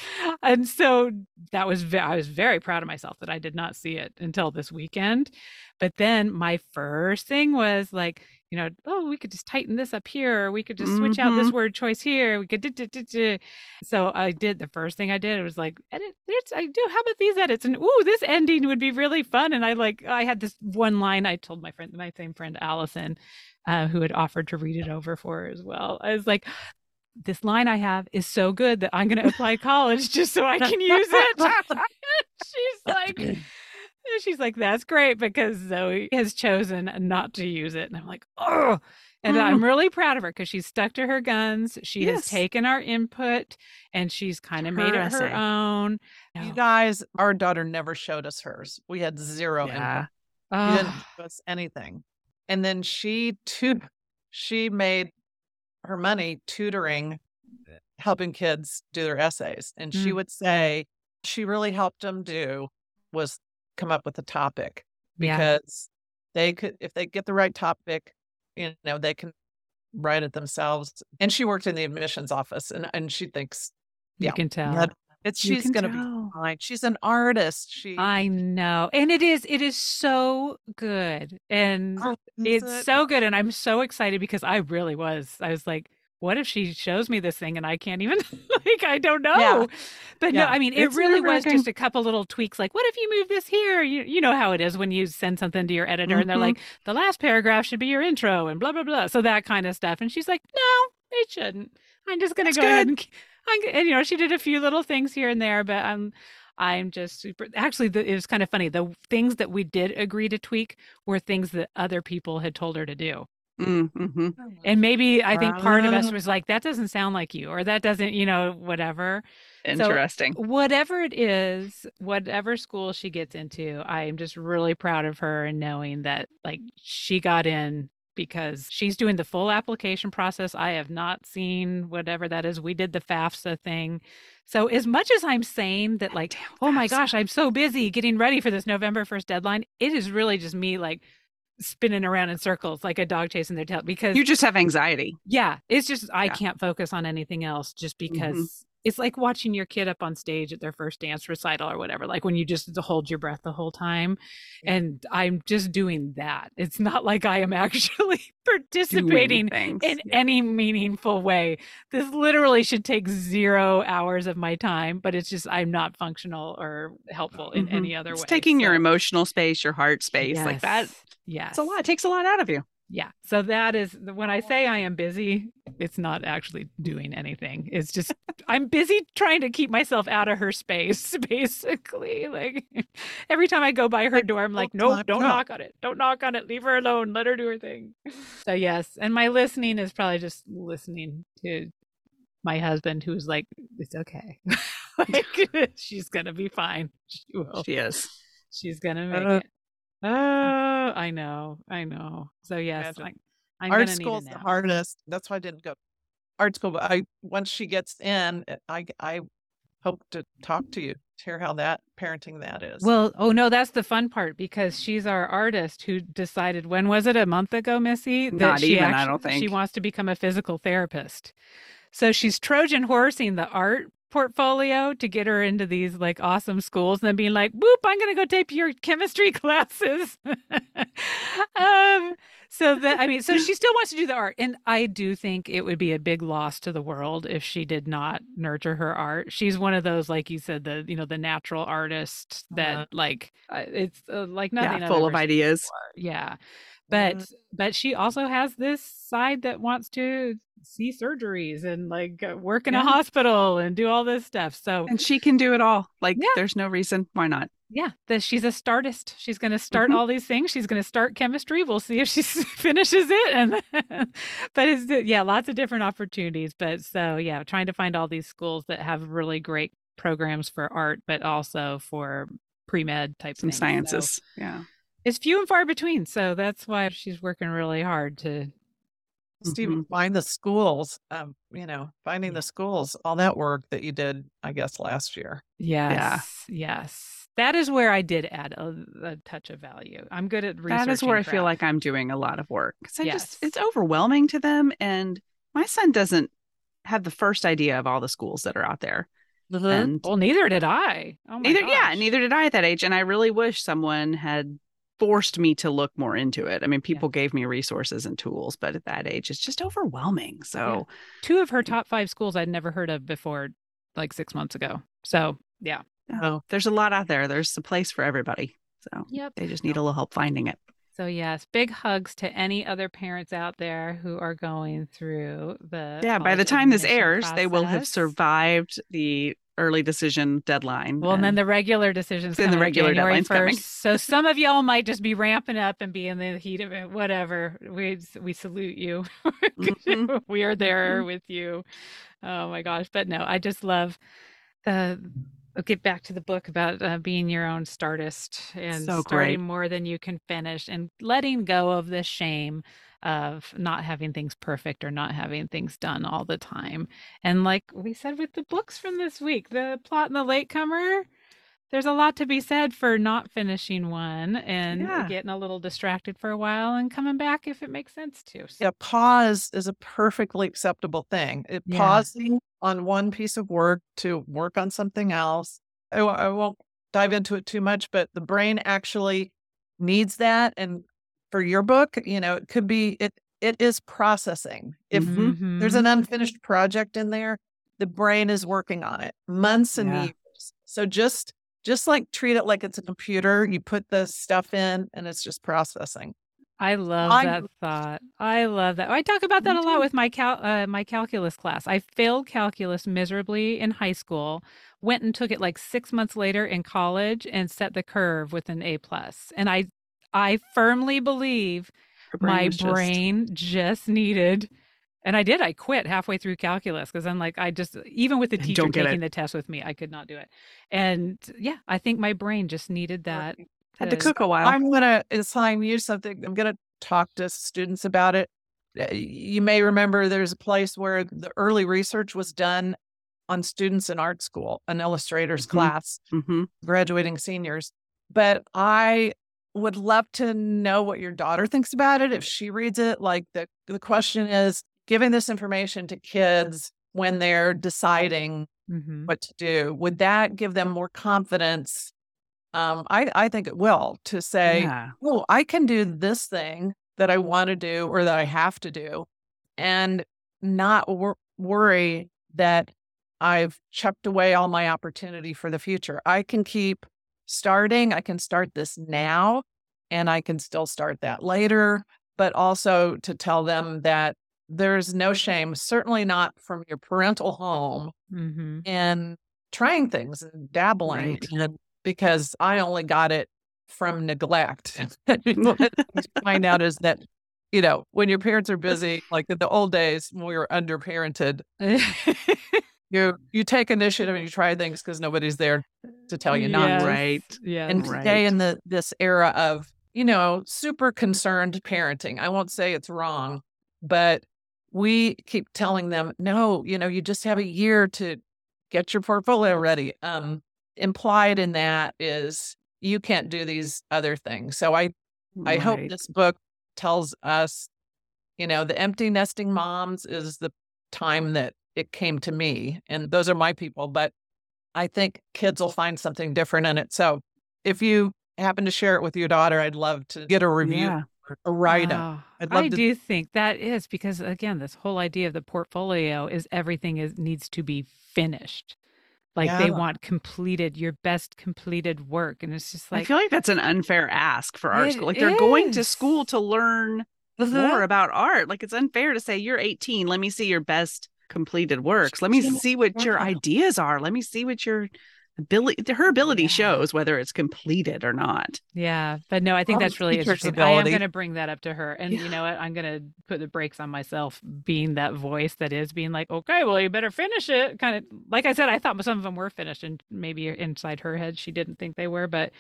and so that was ve- I was very proud of myself that I did not see it until this weekend. But then my first thing was like, you know, oh, we could just tighten this up here. Or we could just switch out this word choice here. We could. duh, duh, duh. So I did the first thing I did. It was like edit. There's I do. How about these edits? And ooh, this ending would be really fun. And I like I had this one line. I told my friend, my same friend Allison, uh, who had offered to read it over for her as well. I was like. This line I have is so good that I'm going to apply college just so I can use it. She's like, she's like, that's great because Zoe has chosen not to use it. And I'm like, oh, and I'm really proud of her because she's stuck to her guns. She has taken our input and she's kind of made Her it her own. You guys, our daughter never showed us hers. We had zero Yeah. input. She didn't give us anything. And then she too she made her money tutoring, helping kids do their essays. And she Mm. would say she really helped them do was come up with a topic yeah. because they could if they get the right topic, you know, they can write it themselves. And she worked in the admissions office and, and she thinks You yeah, can tell. it's she's gonna tell. be fine. She's an artist. She I know. And it is, it is so good. And Oh, it's it? so good. And I'm so excited because I really was. I was like, what if she shows me this thing and I can't even like I don't know. Yeah. But no, I mean it It's really was just a couple little tweaks like what if you move this here? You you know how it is when you send something to your editor and they're Mhm. like the last paragraph should be your intro and blah blah blah. So that kind of stuff. And she's like, "No, it shouldn't. I'm just going to go ahead and, and you know, she did a few little things here and there, but I'm I'm just super. Actually, the, it was kind of funny. The things that we did agree to tweak were things that other people had told her to do. Mm-hmm. And maybe I think part of us was like, that doesn't sound like you, or that doesn't, you know, whatever. Interesting. Whatever it is, whatever school she gets into, I am just really proud of her and knowing that like she got in because she's doing the full application process. I have not seen whatever that is. We did the FAFSA thing. So as much as I'm saying that like, Damn oh my FAFSA. gosh, I'm so busy getting ready for this November 1st deadline, it is really just me like spinning around in circles like a dog chasing their tail because You just have anxiety. yeah, it's just I Yeah. can't focus on anything else just Mhm. because it's like watching your kid up on stage at their first dance recital or whatever, like when you just hold your breath the whole time. And I'm just doing that. It's not like I am actually participating in any meaningful way. This literally should take zero hours of my time, but it's just I'm not functional or helpful in Mhm. any other It's way. taking your emotional space, your heart space, like that. yes, Yes. It's a lot. It takes a lot out of you. Yeah. So that is when I say I am busy, it's not actually doing anything. It's just I'm busy trying to keep myself out of her space, basically. Like every time I go by her door, I'm like, nope, don't knock on it. Don't knock on it. Leave her alone. Let her do her thing. So yes. And my listening is probably just listening to my husband who's like, it's okay. like she's gonna be fine. She will. She is. She's gonna make Uh, it. Oh, I know, I know. So yes, Imagine. I, I'm art gonna school's the hardest. That's why I didn't go art school. But I once she gets in, eh, I I hope to talk to you to hear how that parenting that is. Well, oh no, that's the fun part because she's our artist who decided when was it a month ago, Missy? That Not she even, actually, I don't think. She wants to become a physical therapist. So she's Trojan horsing the art portfolio to get her into these like awesome schools and then being like, "Boop, I'm going to go take your chemistry classes." um, so that I mean, so she still wants to do the art, and I do think it would be a big loss to the world if she did not nurture her art. She's one of those, like you said, the you know the natural artist that uh-huh. like uh, it's uh, like nothing yeah, full of ideas. Before. Yeah, but mm-hmm. but she also has this side that wants to see surgeries and like uh, work in yeah. a hospital and do all this stuff. So and she can do it all. Like yeah. there's no reason why not. Yeah, that she's a startist. She's going to start mm-hmm. all these things. She's going to start chemistry. We'll see if she finishes it. And but it's yeah, lots of different opportunities. But so yeah, trying to find all these schools that have really great programs for art, but also for pre med type and sciences. So, yeah, it's few and far between. So that's why she's working really hard to Steve, mm-hmm. find the schools, um, you know, finding the schools, all that work that you did, I guess, last year. Yes. Yeah. Yes. That is where I did add a, a touch of value. I'm good at research. That is where I feel like I'm doing a lot of work. Because I yes. just, it's overwhelming to them. And my son doesn't have the first idea of all the schools that are out there. Mm-hmm. And well, neither did I. Oh neither, gosh. yeah, neither did I at that age. And I really wish someone had forced me to look more into it. I mean, people yeah. gave me resources and tools, but at that age, it's just overwhelming. So, yeah. two of her mm. top five schools I'd never heard of before, like six months ago. So, yeah. Oh, there's a lot out there. There's a place for everybody. So, yep. they just need a little help finding it. So, yes, big hugs to any other parents out there who are going through the. Yeah, by the time this airs, process. they will have survived the early decision deadline. Well, and, then the regular decisions in the regular deadline coming. so some of y'all might just be ramping up and be in the heat of it. Whatever. We we salute you. Mm-hmm. we are there mm-hmm. with you. Oh my gosh! But no, I just love the. I'll get back to the book about uh, being your own startist and so starting more than you can finish and letting go of the shame of not having things perfect or not having things done all the time. And like we said with the books from this week, the plot and the latecomer, there's a lot to be said for not finishing one and yeah. getting a little distracted for a while and coming back if it makes sense to. So. Yeah, pause is a perfectly acceptable thing. It, yeah. Pausing on one piece of work to work on something else. I, I won't dive into it too much, but the brain actually needs that. And for your book, you know, it could be it it is processing. If mm-hmm. there's an unfinished project in there, the brain is working on it months and yeah. years. So just just like treat it like it's a computer. You put the stuff in and it's just processing. I love I'm, that thought. I love that. I talk about that a lot with my cal uh, my calculus class. I failed calculus miserably in high school. Went and took it like six months later in college and set the curve with an A plus. And I I firmly believe brain my brain just... just... needed, and I did. I quit halfway through calculus because I'm like, I just, even with the teacher taking the test with me, I could not do it. And yeah, I think my brain just needed that. Had to, to cook a while. I'm going to assign you something. I'm going to talk to students about it. Uh, you may remember there's a place where the early research was done on students in art school, an illustrator's mm-hmm. class, mm-hmm. graduating seniors. But I would love to know what your daughter thinks about it if she reads it. Like the the question is giving this information to kids when they're deciding mm-hmm. what to do, would that give them more confidence? Um, I, I think it will to say, yeah. oh, I can do this thing that I want to do or that I have to do and not wor- worry that I've chucked away all my opportunity for the future. I can keep starting. I can start this now and I can still start that later, but also to tell them that there's no shame, certainly not from your parental home, mm-hmm. in trying things and dabbling right. because I only got it from neglect. what find out is that you know, when your parents are busy, like in the old days when we were underparented, you you take initiative and you try things because nobody's there to tell you not yes. right. Yeah. And right. today in the this era of, you know, super concerned parenting, I won't say it's wrong, but we keep telling them, no, you know, you just have a year to get your portfolio ready. Um, implied in that is you can't do these other things. So I I hope this book tells us, you know, the empty nesting moms is the time that it came to me, and those are my people. But I think kids will find something different in it. So if you happen to share it with your daughter, I'd love to get a review, Yeah. a write up. Wow. I'd I to- do think that is because again, this whole idea of the portfolio is everything is needs to be finished. Like they want completed your best completed work. And it's just like I feel like that's an unfair ask for art school. Like they're going to school to learn uh-huh. more about art. Like it's unfair to say you're 18. Let me see your best completed works. Let me see what your ideas are. Let me see what your ability her ability Yeah. shows whether it's completed or not. Yeah, but no, I think Well, that's really teacher's interesting. I am going to bring that up to her, and you know what? I'm going to put the brakes on myself, being that voice that is being like, "Okay, well, you better finish it." Kind of like I said, I thought some of them were finished, and maybe inside her head, she didn't think they were. But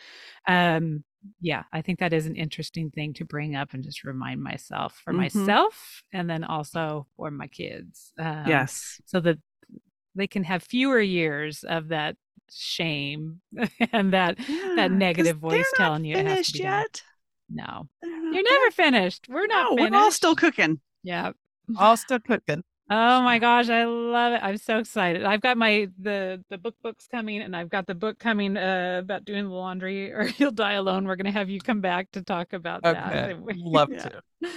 um, yeah, I think that is an interesting thing to bring up and just remind myself for Mhm. myself, and then also for my kids. Um, yes. so that they can have fewer years of that shame and that Yeah, that 'cause negative voice not telling you it has to finished be done. yet. No, you're done. never finished. We're not No, finished. we're all still cooking. Yeah. All still cooking. Oh my gosh, I love it. I'm so excited. I've got my the the book books coming and I've got the book coming uh about doing the laundry or you'll die alone. We're going to have you come back to talk about that. Okay. And we- Love Yeah. to. Uh,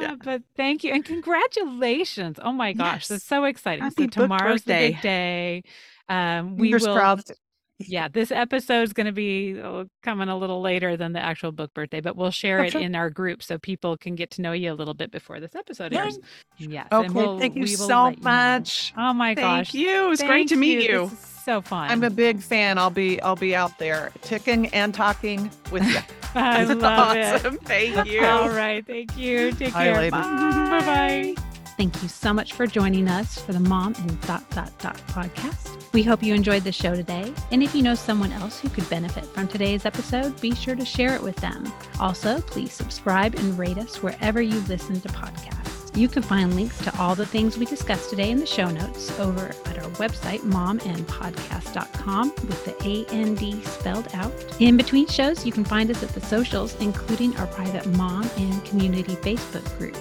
Yeah. But thank you and congratulations. Oh my gosh, that's Yes. so exciting. Happy so book tomorrow's the big day. Um we Fingers will crossed. yeah, this episode is going to be uh, coming a little later than the actual book birthday, but we'll share it Okay. in our group so people can get to know you a little bit before this episode airs. Yes. and Okay, we'll- thank you so you know. much. Oh my gosh. Thank you. It was great to meet you. Is so fun. I'm a big fan. I'll be I'll be out there ticking and talking with you. I love awesome. Thank you. All right. Thank you. Take Bye, care. ladies. Bye bye. Thank you so much for joining us for the Mom and Dot Dot Dot podcast. We hope you enjoyed the show today. And if you know someone else who could benefit from today's episode, be sure to share it with them. Also, please subscribe and rate us wherever you listen to podcasts. You can find links to all the things we discussed today in the show notes over at our website, momandpodcast.com, with the A N D spelled out. In between shows, you can find us at the socials, including our private mom and community Facebook group.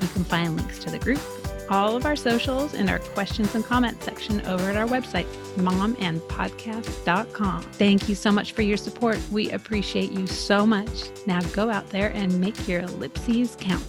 You can find links to the group, all of our socials, and our questions and comments section over at our website, momandpodcast.com. Thank you so much for your support. We appreciate you so much. Now go out there and make your ellipses count.